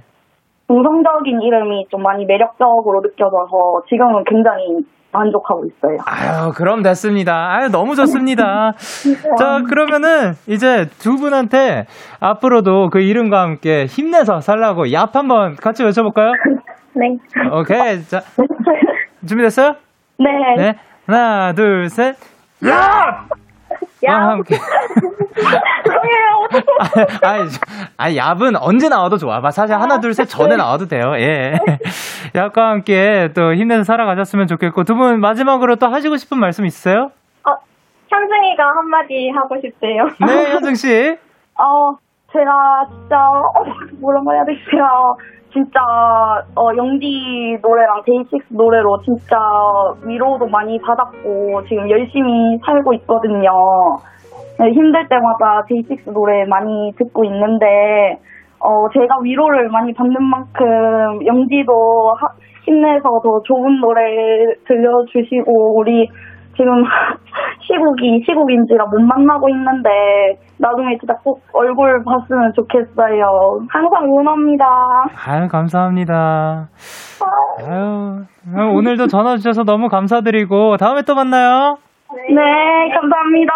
중성적인 이름이 좀 많이 매력적으로 느껴져서 지금은 굉장히 만족하고 있어요. 아유, 그럼 됐습니다. 아유, 너무 좋습니다. 자, 그러면은 이제 두 분한테 앞으로도 그 이름과 함께 힘내서 살라고 얍 한번 같이 외쳐볼까요? 네. 오케이. 자, 준비됐어요? 네. 네. 하나, 둘, 셋. 얍! 야. 와, 함께. 죄송해요. 아, 아니, 얍은 언제 나와도 좋아. 막 사실 하나, 둘, 셋 전에 나와도 돼요. 예. 얍과 함께 또 힘내서 살아가셨으면 좋겠고, 두 분 마지막으로 또 하시고 싶은 말씀 있으세요? 어, 현승이가 한마디 하고 싶대요. 네, 현승씨. 어, 제가 진짜, 어, 뭐라고 해야 되지? 제가 진짜, 어, 영디 노래랑 데이식스 노래로 진짜 위로도 많이 받았고, 지금 열심히 살고 있거든요. 네, 힘들 때마다 데이식스 노래 많이 듣고 있는데, 어, 제가 위로를 많이 받는 만큼, 영디도 하- 힘내서 더 좋은 노래 들려주시고, 우리 지금 시국이 시국인지라 못 만나고 있는데 나중에 진짜 꼭 얼굴 봤으면 좋겠어요. 항상 응원합니다. 아유, 감사합니다. 아유, 오늘도 전화 주셔서 너무 감사드리고, 다음에 또 만나요. 네, 감사합니다.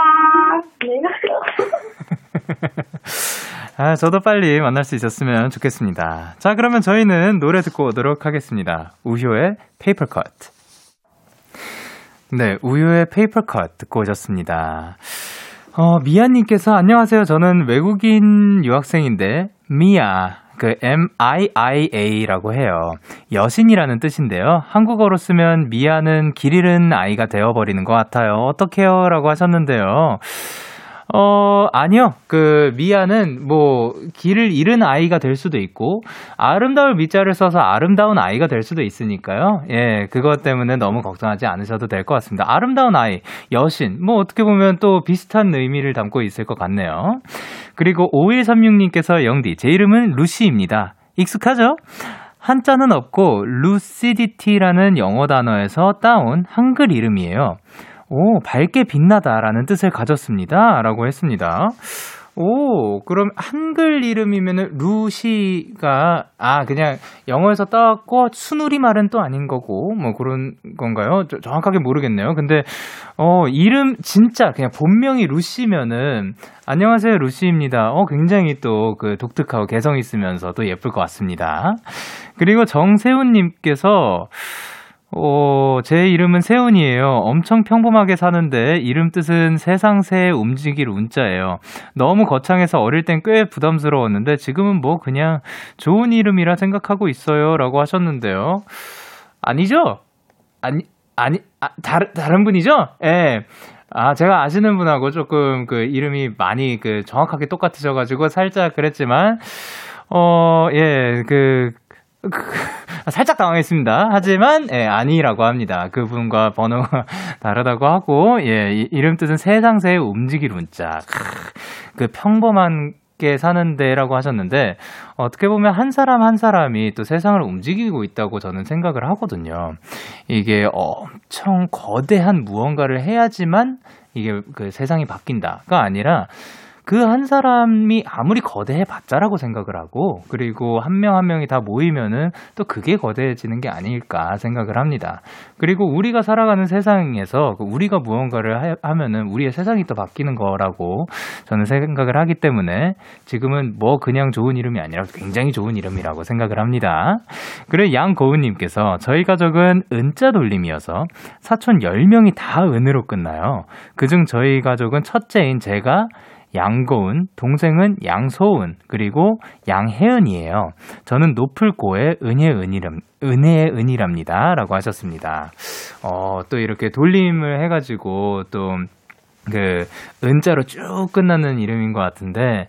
아, 저도 빨리 만날 수 있었으면 좋겠습니다. 자, 그러면 저희는 노래 듣고 오도록 하겠습니다. 우효의 Paper Cut. 네, 우효의 Paper Cut 듣고 오셨습니다. 어, 미아님께서 안녕하세요. 저는 외국인 유학생인데, 미아. 그 M-I-I-A라고 해요. 여신이라는 뜻인데요. 한국어로 쓰면 미아는 길 잃은 아이가 되어버리는 것 같아요. 어떡해요? 라고 하셨는데요. 어, 아니요. 그, 미아는 뭐, 길을 잃은 아이가 될 수도 있고, 아름다울 미 자를 써서 아름다운 아이가 될 수도 있으니까요. 예, 그것 때문에 너무 걱정하지 않으셔도 될 것 같습니다. 아름다운 아이, 여신, 뭐, 어떻게 보면 또 비슷한 의미를 담고 있을 것 같네요. 그리고 5136님께서 영디, 제 이름은 루시입니다. 익숙하죠? 한자는 없고, lucidity라는 영어 단어에서 따온 한글 이름이에요. 오, 밝게 빛나다라는 뜻을 가졌습니다. 라고 했습니다. 오, 그럼 한글 이름이면은 루시가 아 그냥 영어에서 따왔고 순우리 말은 또 아닌 거고 뭐 그런 건가요? 저- 정확하게 모르겠네요. 근데 어 이름 진짜 그냥 본명이 루시면은 안녕하세요 루시입니다. 어 굉장히 또 그 독특하고 개성 있으면서 또 예쁠 것 같습니다. 그리고 정세훈님께서 어, 제 이름은 세훈이에요. 엄청 평범하게 사는데 이름 뜻은 세상 새 움직일 운자예요. 너무 거창해서 어릴 땐 꽤 부담스러웠는데 지금은 뭐 그냥 좋은 이름이라 생각하고 있어요. 라고 하셨는데요. 아니죠? 아니, 아니, 아, 다른, 다른 분이죠? 예. 아, 제가 아시는 분하고 조금 그 이름이 많이 그 정확하게 똑같으셔가지고 살짝 그랬지만, 어, 예, 그, 그, 살짝 당황했습니다. 하지만, 예, 아니라고 합니다. 그분과 번호가 다르다고 하고, 예, 이, 이름 뜻은 세상새의 움직일. 크, 그 평범하게 사는데라고 하셨는데, 어떻게 보면 한 사람 한 사람이 또 세상을 움직이고 있다고 저는 생각을 하거든요. 이게 엄청 거대한 무언가를 해야지만 이게 그 세상이 바뀐다가 아니라 그 한 사람이 아무리 거대해 봤자라고 생각을 하고 그리고 한명한 명이 다 모이면은 또 그게 거대해지는 게 아닐까 생각을 합니다. 그리고 우리가 살아가는 세상에서 그 우리가 무언가를 하, 하면은 우리의 세상이 또 바뀌는 거라고 저는 생각을 하기 때문에 지금은 뭐 그냥 좋은 이름이 아니라 굉장히 좋은 이름이라고 생각을 합니다. 그리고 양고은님께서 저희 가족은 은자 돌림이어서 사촌 10명이 다 은으로 끝나요. 그중 저희 가족은 첫째인 제가 양고은, 동생은 양소은, 그리고 양혜은이에요. 저는 높을 고의 은혜 은이람, 은혜의 은이랍니다. 라고 하셨습니다. 어, 또 이렇게 돌림을 해가지고 또 그 은자로 쭉 끝나는 이름인 것 같은데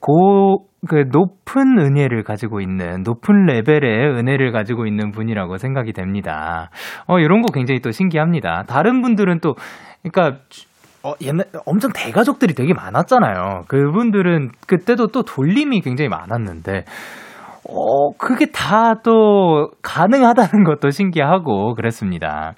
고, 그 높은 은혜를 가지고 있는 높은 레벨의 은혜를 가지고 있는 분이라고 생각이 됩니다. 어 이런 거 굉장히 또 신기합니다. 다른 분들은 또 그러니까 어, 옛날, 엄청 대가족들이 되게 많았잖아요. 그분들은 그때도 또 돌림이 굉장히 많았는데, 어, 그게 다 또 가능하다는 것도 신기하고 그랬습니다.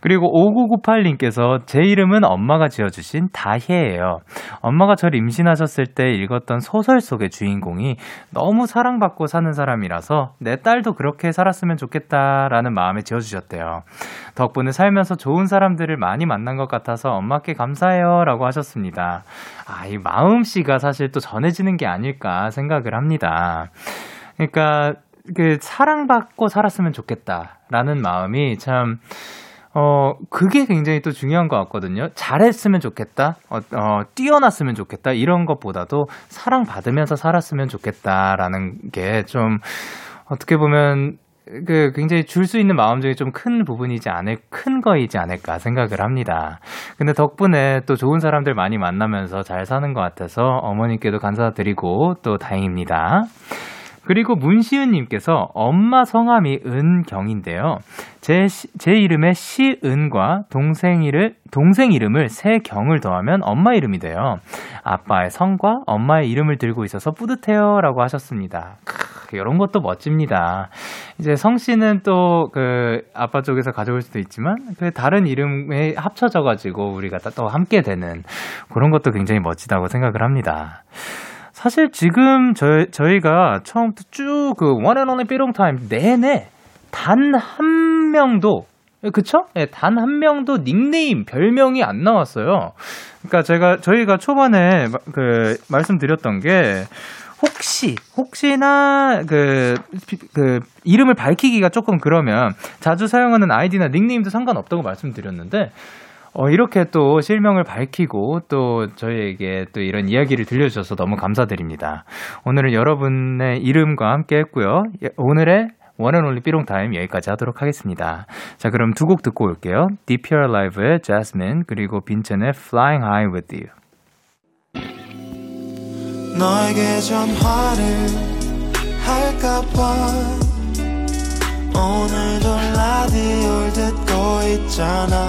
그리고 5998님께서 제 이름은 엄마가 지어주신 다혜예요. 엄마가 저를 임신하셨을 때 읽었던 소설 속의 주인공이 너무 사랑받고 사는 사람이라서 내 딸도 그렇게 살았으면 좋겠다라는 마음에 지어주셨대요. 덕분에 살면서 좋은 사람들을 많이 만난 것 같아서 엄마께 감사해요 라고 하셨습니다. 아, 이 마음씨가 사실 또 전해지는 게 아닐까 생각을 합니다. 그러니까 그 사랑받고 살았으면 좋겠다라는 마음이 참 어, 그게 굉장히 또 중요한 것 같거든요. 잘했으면 좋겠다, 어, 어, 뛰어났으면 좋겠다, 이런 것보다도 사랑받으면서 살았으면 좋겠다라는 게 좀, 어떻게 보면, 그, 굉장히 줄 수 있는 마음 중에 좀 큰 부분이지 않을, 큰 거이지 않을까 생각을 합니다. 근데 덕분에 또 좋은 사람들 많이 만나면서 잘 사는 것 같아서 어머님께도 감사드리고 또 다행입니다. 그리고 문시은님께서 엄마 성함이 은경인데요. 제, 시- 제 이름에 시은과 동생 이름, 동생 이름을 세 경을 더하면 엄마 이름이 돼요. 아빠의 성과 엄마의 이름을 들고 있어서 뿌듯해요. 라고 하셨습니다. 크, 이런 것도 멋집니다. 이제 성 씨는 또 그 아빠 쪽에서 가져올 수도 있지만 그 다른 이름에 합쳐져가지고 우리가 또 함께 되는 그런 것도 굉장히 멋지다고 생각을 합니다. 사실 지금 저, 저희가 처음부터 쭉 그 one and only 삐롱타임 내내 단 한 명도 그쵸? 예, 단한 명도 닉네임, 별명이 안 나왔어요. 그러니까 제가 저희가 초반에 마- 그 말씀드렸던 게 혹시 혹시나 그, 피- 그 이름을 밝히기가 조금 그러면 자주 사용하는 아이디나 닉네임도 상관없다고 말씀드렸는데 어, 이렇게 또 실명을 밝히고 또 저희에게 또 이런 이야기를 들려주셔서 너무 감사드립니다. 오늘은 여러분의 이름과 함께 했고요. 예, 오늘의 원앤올리 삐롱타임 여기까지 하도록 하겠습니다. 자, 그럼 두 곡 듣고 올게요. DPR Live의 Jasmine 그리고 빈첸의 Flying High With You. 너에게 전화를 할까봐 오늘도 라디오를 듣고 있잖아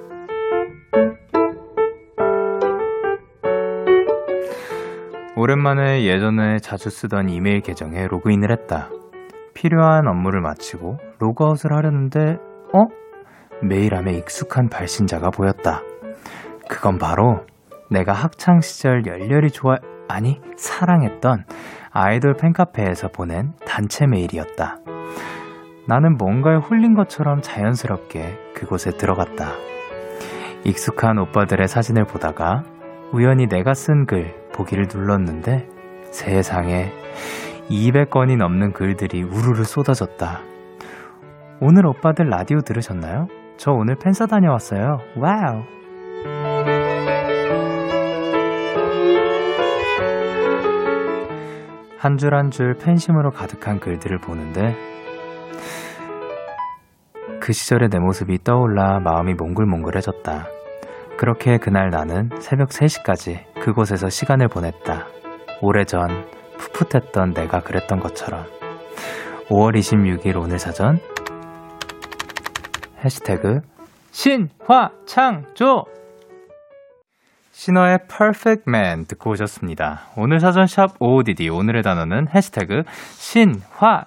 오랜만에 예전에 자주 쓰던 이메일 계정에 로그인을 했다. 필요한 업무를 마치고 로그아웃을 하려는데 어? 메일함에 익숙한 발신자가 보였다. 그건 바로 내가 학창 시절 열렬히 좋아 아니 사랑했던 아이돌 팬카페에서 보낸 단체 메일이었다. 나는 뭔가에 홀린 것처럼 자연스럽게 그곳에 들어갔다. 익숙한 오빠들의 사진을 보다가 우연히 내가 쓴 글 보기를 눌렀는데 세상에 200건이 넘는 글들이 우르르 쏟아졌다. 오늘 오빠들 라디오 들으셨나요? 저 오늘 팬사 다녀왔어요. Wow. 한 줄 한 줄 팬심으로 가득한 글들을 보는데 그 시절의 내 모습이 떠올라 마음이 몽글몽글해졌다. 그렇게 그날 나는 새벽 3시까지 그곳에서 시간을 보냈다. 오래전 풋풋했던 내가 그랬던 것처럼. 5월 26일 오늘 사전 해시태그 신화창조 신화의 Perfect Man 듣고 오셨습니다. 오늘 사전 샵 OODD 오늘의 단어는 해시태그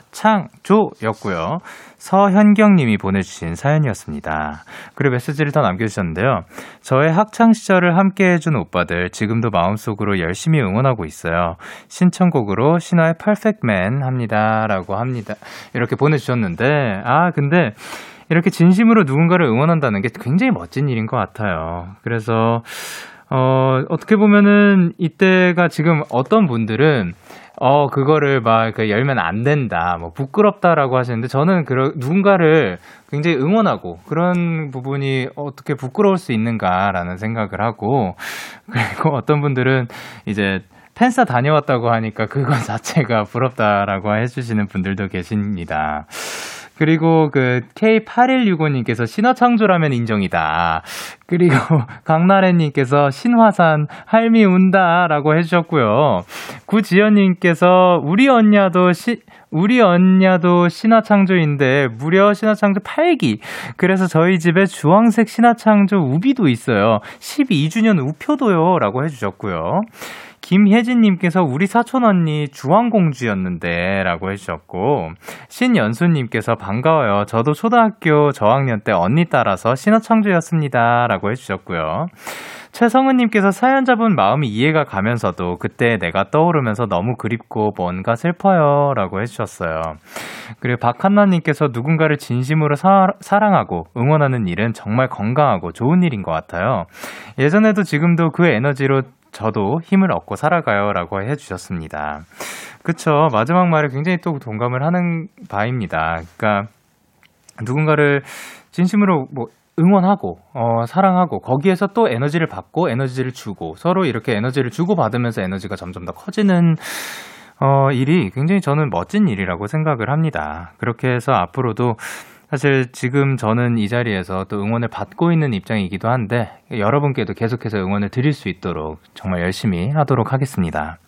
신화창조였고요. 서현경 님이 보내주신 사연이었습니다. 그리고 메시지를 더 남겨주셨는데요. 저의 학창 시절을 함께 해준 오빠들 지금도 마음속으로 열심히 응원하고 있어요. 신청곡으로 신화의 Perfect Man 합니다. 라고 합니다. 이렇게 보내주셨는데 아 근데 이렇게 진심으로 누군가를 응원한다는 게 굉장히 멋진 일인 것 같아요. 그래서 어, 어떻게 보면은 이때가 지금 어떤 분들은 어, 그거를 막 그 열면 안 된다, 뭐 부끄럽다라고 하시는데 저는 그런 누군가를 굉장히 응원하고 그런 부분이 어떻게 부끄러울 수 있는가라는 생각을 하고 그리고 어떤 분들은 이제 팬싸 다녀왔다고 하니까 그것 자체가 부럽다라고 해주시는 분들도 계십니다. 그리고 그 K8165님께서 신화창조라면 인정이다. 그리고 강나래님께서 신화산 할미 운다라고 해주셨고요. 구지연님께서 우리 언냐도 시, 우리 언냐도 신화창조인데 무려 신화창조 8기. 그래서 저희 집에 주황색 신화창조 우비도 있어요. 12주년 우표도요. 라고 해주셨고요. 김혜진님께서 우리 사촌 언니 주황공주였는데 라고 해주셨고 신연수님께서 반가워요. 저도 초등학교 저학년 때 언니 따라서 신화창조였습니다 라고 해주셨고요. 최성은님께서 사연자분 마음이 이해가 가면서도 그때 내가 떠오르면서 너무 그립고 뭔가 슬퍼요 라고 해주셨어요. 그리고 박한나님께서 누군가를 진심으로 사, 사랑하고 응원하는 일은 정말 건강하고 좋은 일인 것 같아요. 예전에도 지금도 그 에너지로 저도 힘을 얻고 살아가요. 라고 해주셨습니다. 그쵸. 마지막 말에 굉장히 또 동감을 하는 바입니다. 그러니까, 누군가를 진심으로 뭐, 응원하고, 어, 사랑하고, 거기에서 또 에너지를 받고, 에너지를 주고, 서로 이렇게 에너지를 주고 받으면서 에너지가 점점 더 커지는, 어, 일이 굉장히 저는 멋진 일이라고 생각을 합니다. 그렇게 해서 앞으로도 사실 지금 저는 이 자리에서 또 응원을 받고 있는 입장이기도 한데 여러분께도 계속해서 응원을 드릴 수 있도록 정말 열심히 하도록 하겠습니다.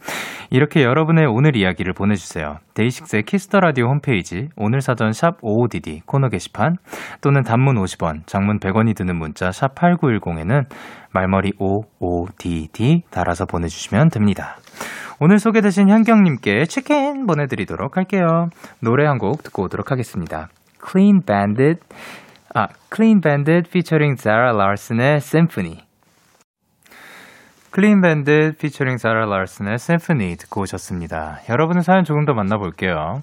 이렇게 여러분의 오늘 이야기를 보내주세요. 데이식스의 Kiss the Radio 홈페이지 오늘 사연 샵 55DD 코너 게시판 또는 단문 50원, 장문 100원이 드는 문자 샵 8910에는 말머리 55DD 달아서 보내주시면 됩니다. 오늘 소개되신 현경님께 치킨 보내드리도록 할게요. 노래 한 곡 듣고 오도록 하겠습니다. Clean Bandit, 아, Clean Bandit featuring Zara Larson의 Symphony. Clean Bandit featuring Zara Larson의 Symphony 듣고 오셨습니다. 여러분의 사연 조금 더 만나볼게요.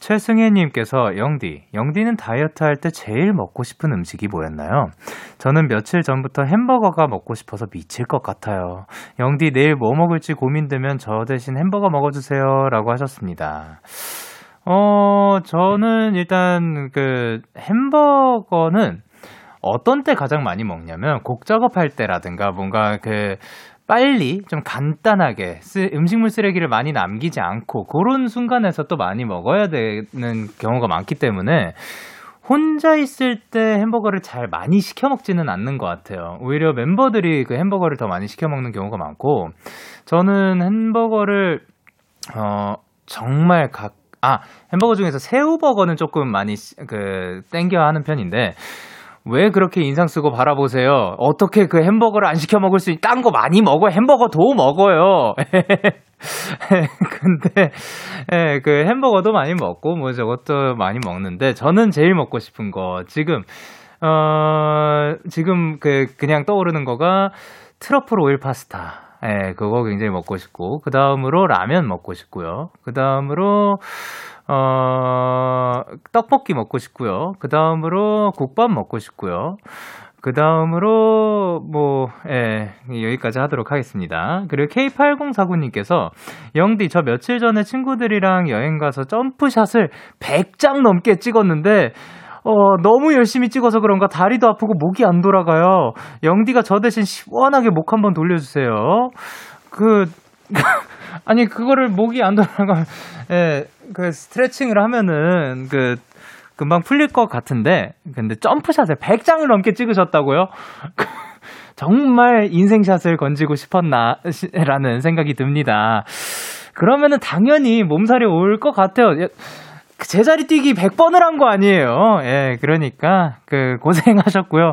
최승혜님께서 영디, 영디는 다이어트 할 때 제일 먹고 싶은 음식이 뭐였나요? 저는 며칠 전부터 햄버거가 먹고 싶어서 미칠 것 같아요. 영디 내일 뭐 먹을지 고민되면 저 대신 햄버거 먹어주세요. 라고 하셨습니다. 어, 저는 일단 그 햄버거는 어떤 때 가장 많이 먹냐면 곡 작업할 때라든가 뭔가 그 빨리 좀 간단하게 쓰, 음식물 쓰레기를 많이 남기지 않고 그런 순간에서 또 많이 먹어야 되는 경우가 많기 때문에 혼자 있을 때 햄버거를 잘 많이 시켜 먹지는 않는 것 같아요. 오히려 멤버들이 그 햄버거를 더 많이 시켜 먹는 경우가 많고 저는 햄버거를 어 정말 각 아, 햄버거 중에서 새우버거는 조금 많이 그 땡겨 하는 편인데 왜 그렇게 인상 쓰고 바라보세요? 어떻게 그 햄버거를 안 시켜 먹을 수 있, 딴거 많이 먹어. 햄버거도 먹어요. 근데, 예, 그 햄버거도 많이 먹고, 뭐 저것도 많이 먹는데, 저는 제일 먹고 싶은 거, 지금, 어, 지금 그, 그냥 떠오르는 거가 트러플 오일 파스타. 예, 그거 굉장히 먹고 싶고, 그 다음으로 라면 먹고 싶고요. 그 다음으로, 어, 떡볶이 먹고 싶고요. 그 다음으로 국밥 먹고 싶고요. 그 다음으로, 뭐, 예, 여기까지 하도록 하겠습니다. 그리고 K8049님께서, 영디, 저 며칠 전에 친구들이랑 여행 가서 점프샷을 100장 넘게 찍었는데, 어, 너무 열심히 찍어서 그런가 다리도 아프고 목이 안 돌아가요. 영디가 저 대신 시원하게 목 한번 돌려주세요. 그, 아니, 그거를 목이 안 돌아가면, 예, 그 스트레칭을 하면은, 그, 금방 풀릴 것 같은데, 근데 점프샷을 100장을 넘게 찍으셨다고요? 정말 인생샷을 건지고 싶었나, 라는 생각이 듭니다. 그러면은 당연히 몸살이 올 것 같아요. 예, 제자리 뛰기 100번을 한 거 아니에요. 예, 그러니까, 그, 고생하셨고요.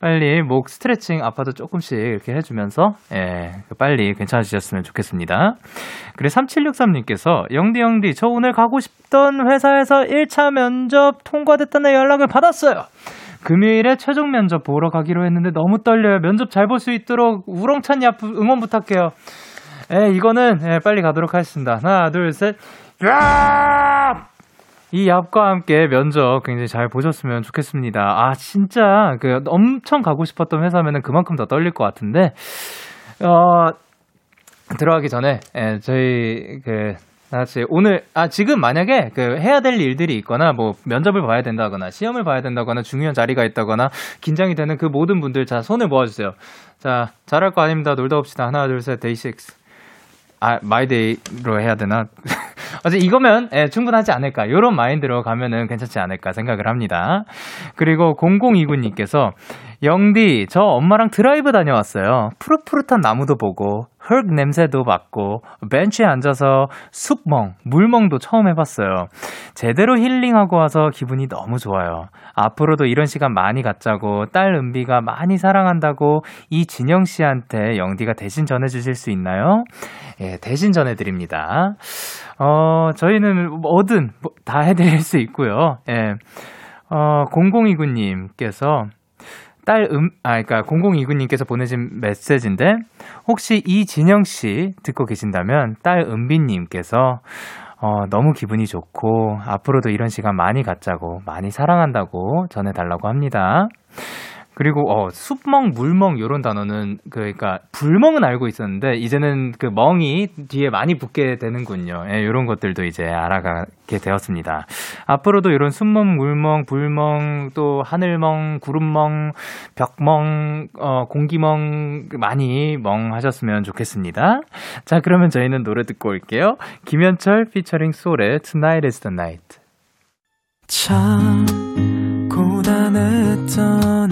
빨리 목 스트레칭 아파도 조금씩 이렇게 해주면서, 예, 빨리 괜찮아지셨으면 좋겠습니다. 그리고 3763님께서, 영디, 영디, 저 오늘 가고 싶던 회사에서 1차 면접 통과됐다는 연락을 받았어요. 금요일에 최종 면접 보러 가기로 했는데 너무 떨려요. 면접 잘 볼 수 있도록 우렁찬 야프 응원 부탁해요. 예, 이거는, 예, 빨리 가도록 하겠습니다. 하나, 둘, 셋. 야! 이 얍과 함께 면접 굉장히 잘 보셨으면 좋겠습니다. 아, 진짜, 그, 엄청 가고 싶었던 회사면은 그만큼 더 떨릴 것 같은데, 어, 들어가기 전에, 예, 저희, 그, 다같이 오늘, 아, 지금 만약에 그 해야 될 일들이 있거나, 뭐, 면접을 봐야 된다거나, 시험을 봐야 된다거나, 중요한 자리가 있다거나, 긴장이 되는 그 모든 분들, 자, 손을 모아주세요. 자, 잘할 거 아닙니다. 놀다 봅시다. 하나, 둘, 셋, 데이식스. 아, 마이데이로 해야 되나? 어제 이거면 예, 충분하지 않을까. 요런 마인드로 가면은 괜찮지 않을까 생각을 합니다. 그리고 0029님께서 영디, 저 엄마랑 드라이브 다녀왔어요. 푸릇푸릇한 나무도 보고, 흙 냄새도 맡고, 벤치에 앉아서 숲멍, 물멍도 처음 해봤어요. 제대로 힐링하고 와서 기분이 너무 좋아요. 앞으로도 이런 시간 많이 갖자고, 딸 은비가 많이 사랑한다고, 이 진영 씨한테 영디가 대신 전해주실 수 있나요? 예, 대신 전해드립니다. 어, 저희는 뭐든 다 해드릴 수 있고요. 예. 어, 0029님께서 딸 음, 아, 그러니까 0029님께서 보내신 메시지인데, 혹시 이진영 씨 듣고 계신다면, 딸 은비님께서, 어, 너무 기분이 좋고, 앞으로도 이런 시간 많이 갖자고, 많이 사랑한다고 전해달라고 합니다. 그리고 어 숲멍, 물멍 요런 단어는 그 그러니까 불멍은 알고 있었는데 이제는 그 멍이 뒤에 많이 붙게 되는군요. 예, 요런 것들도 이제 알아가게 되었습니다. 앞으로도 이런 숲멍, 물멍, 불멍, 또 하늘멍, 구름멍, 벽멍, 어 공기멍 많이 멍 하셨으면 좋겠습니다. 자, 그러면 저희는 노래 듣고 올게요. 김현철 피처링 솔의 Tonight is the Night. 참 고단했던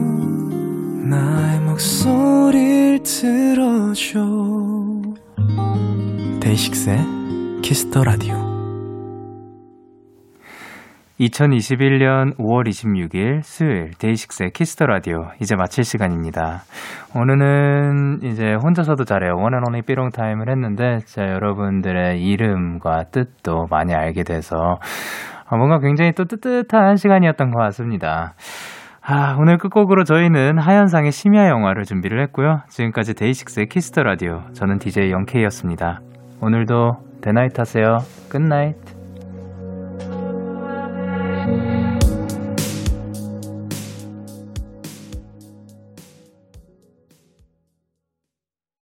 나의 목소리를 들어줘 데이식스의 Kiss the Radio 2021년 5월 26일 수요일 데이식스의 Kiss the Radio 이제 마칠 시간입니다. 오늘은 이제 혼자서도 잘해요. one and only 삐롱 타임을 했는데 자 여러분들의 이름과 뜻도 많이 알게 돼서 어, 뭔가 굉장히 또 뜨뜻한 시간이었던 것 같습니다. 아, 오늘 끝곡으로 저희는 하현상의 심야 영화를 준비를 했고요. 지금까지 데이식스의 Kiss the Radio 저는 DJ 영케이였습니다. 오늘도 대나잇 하세요. Good night.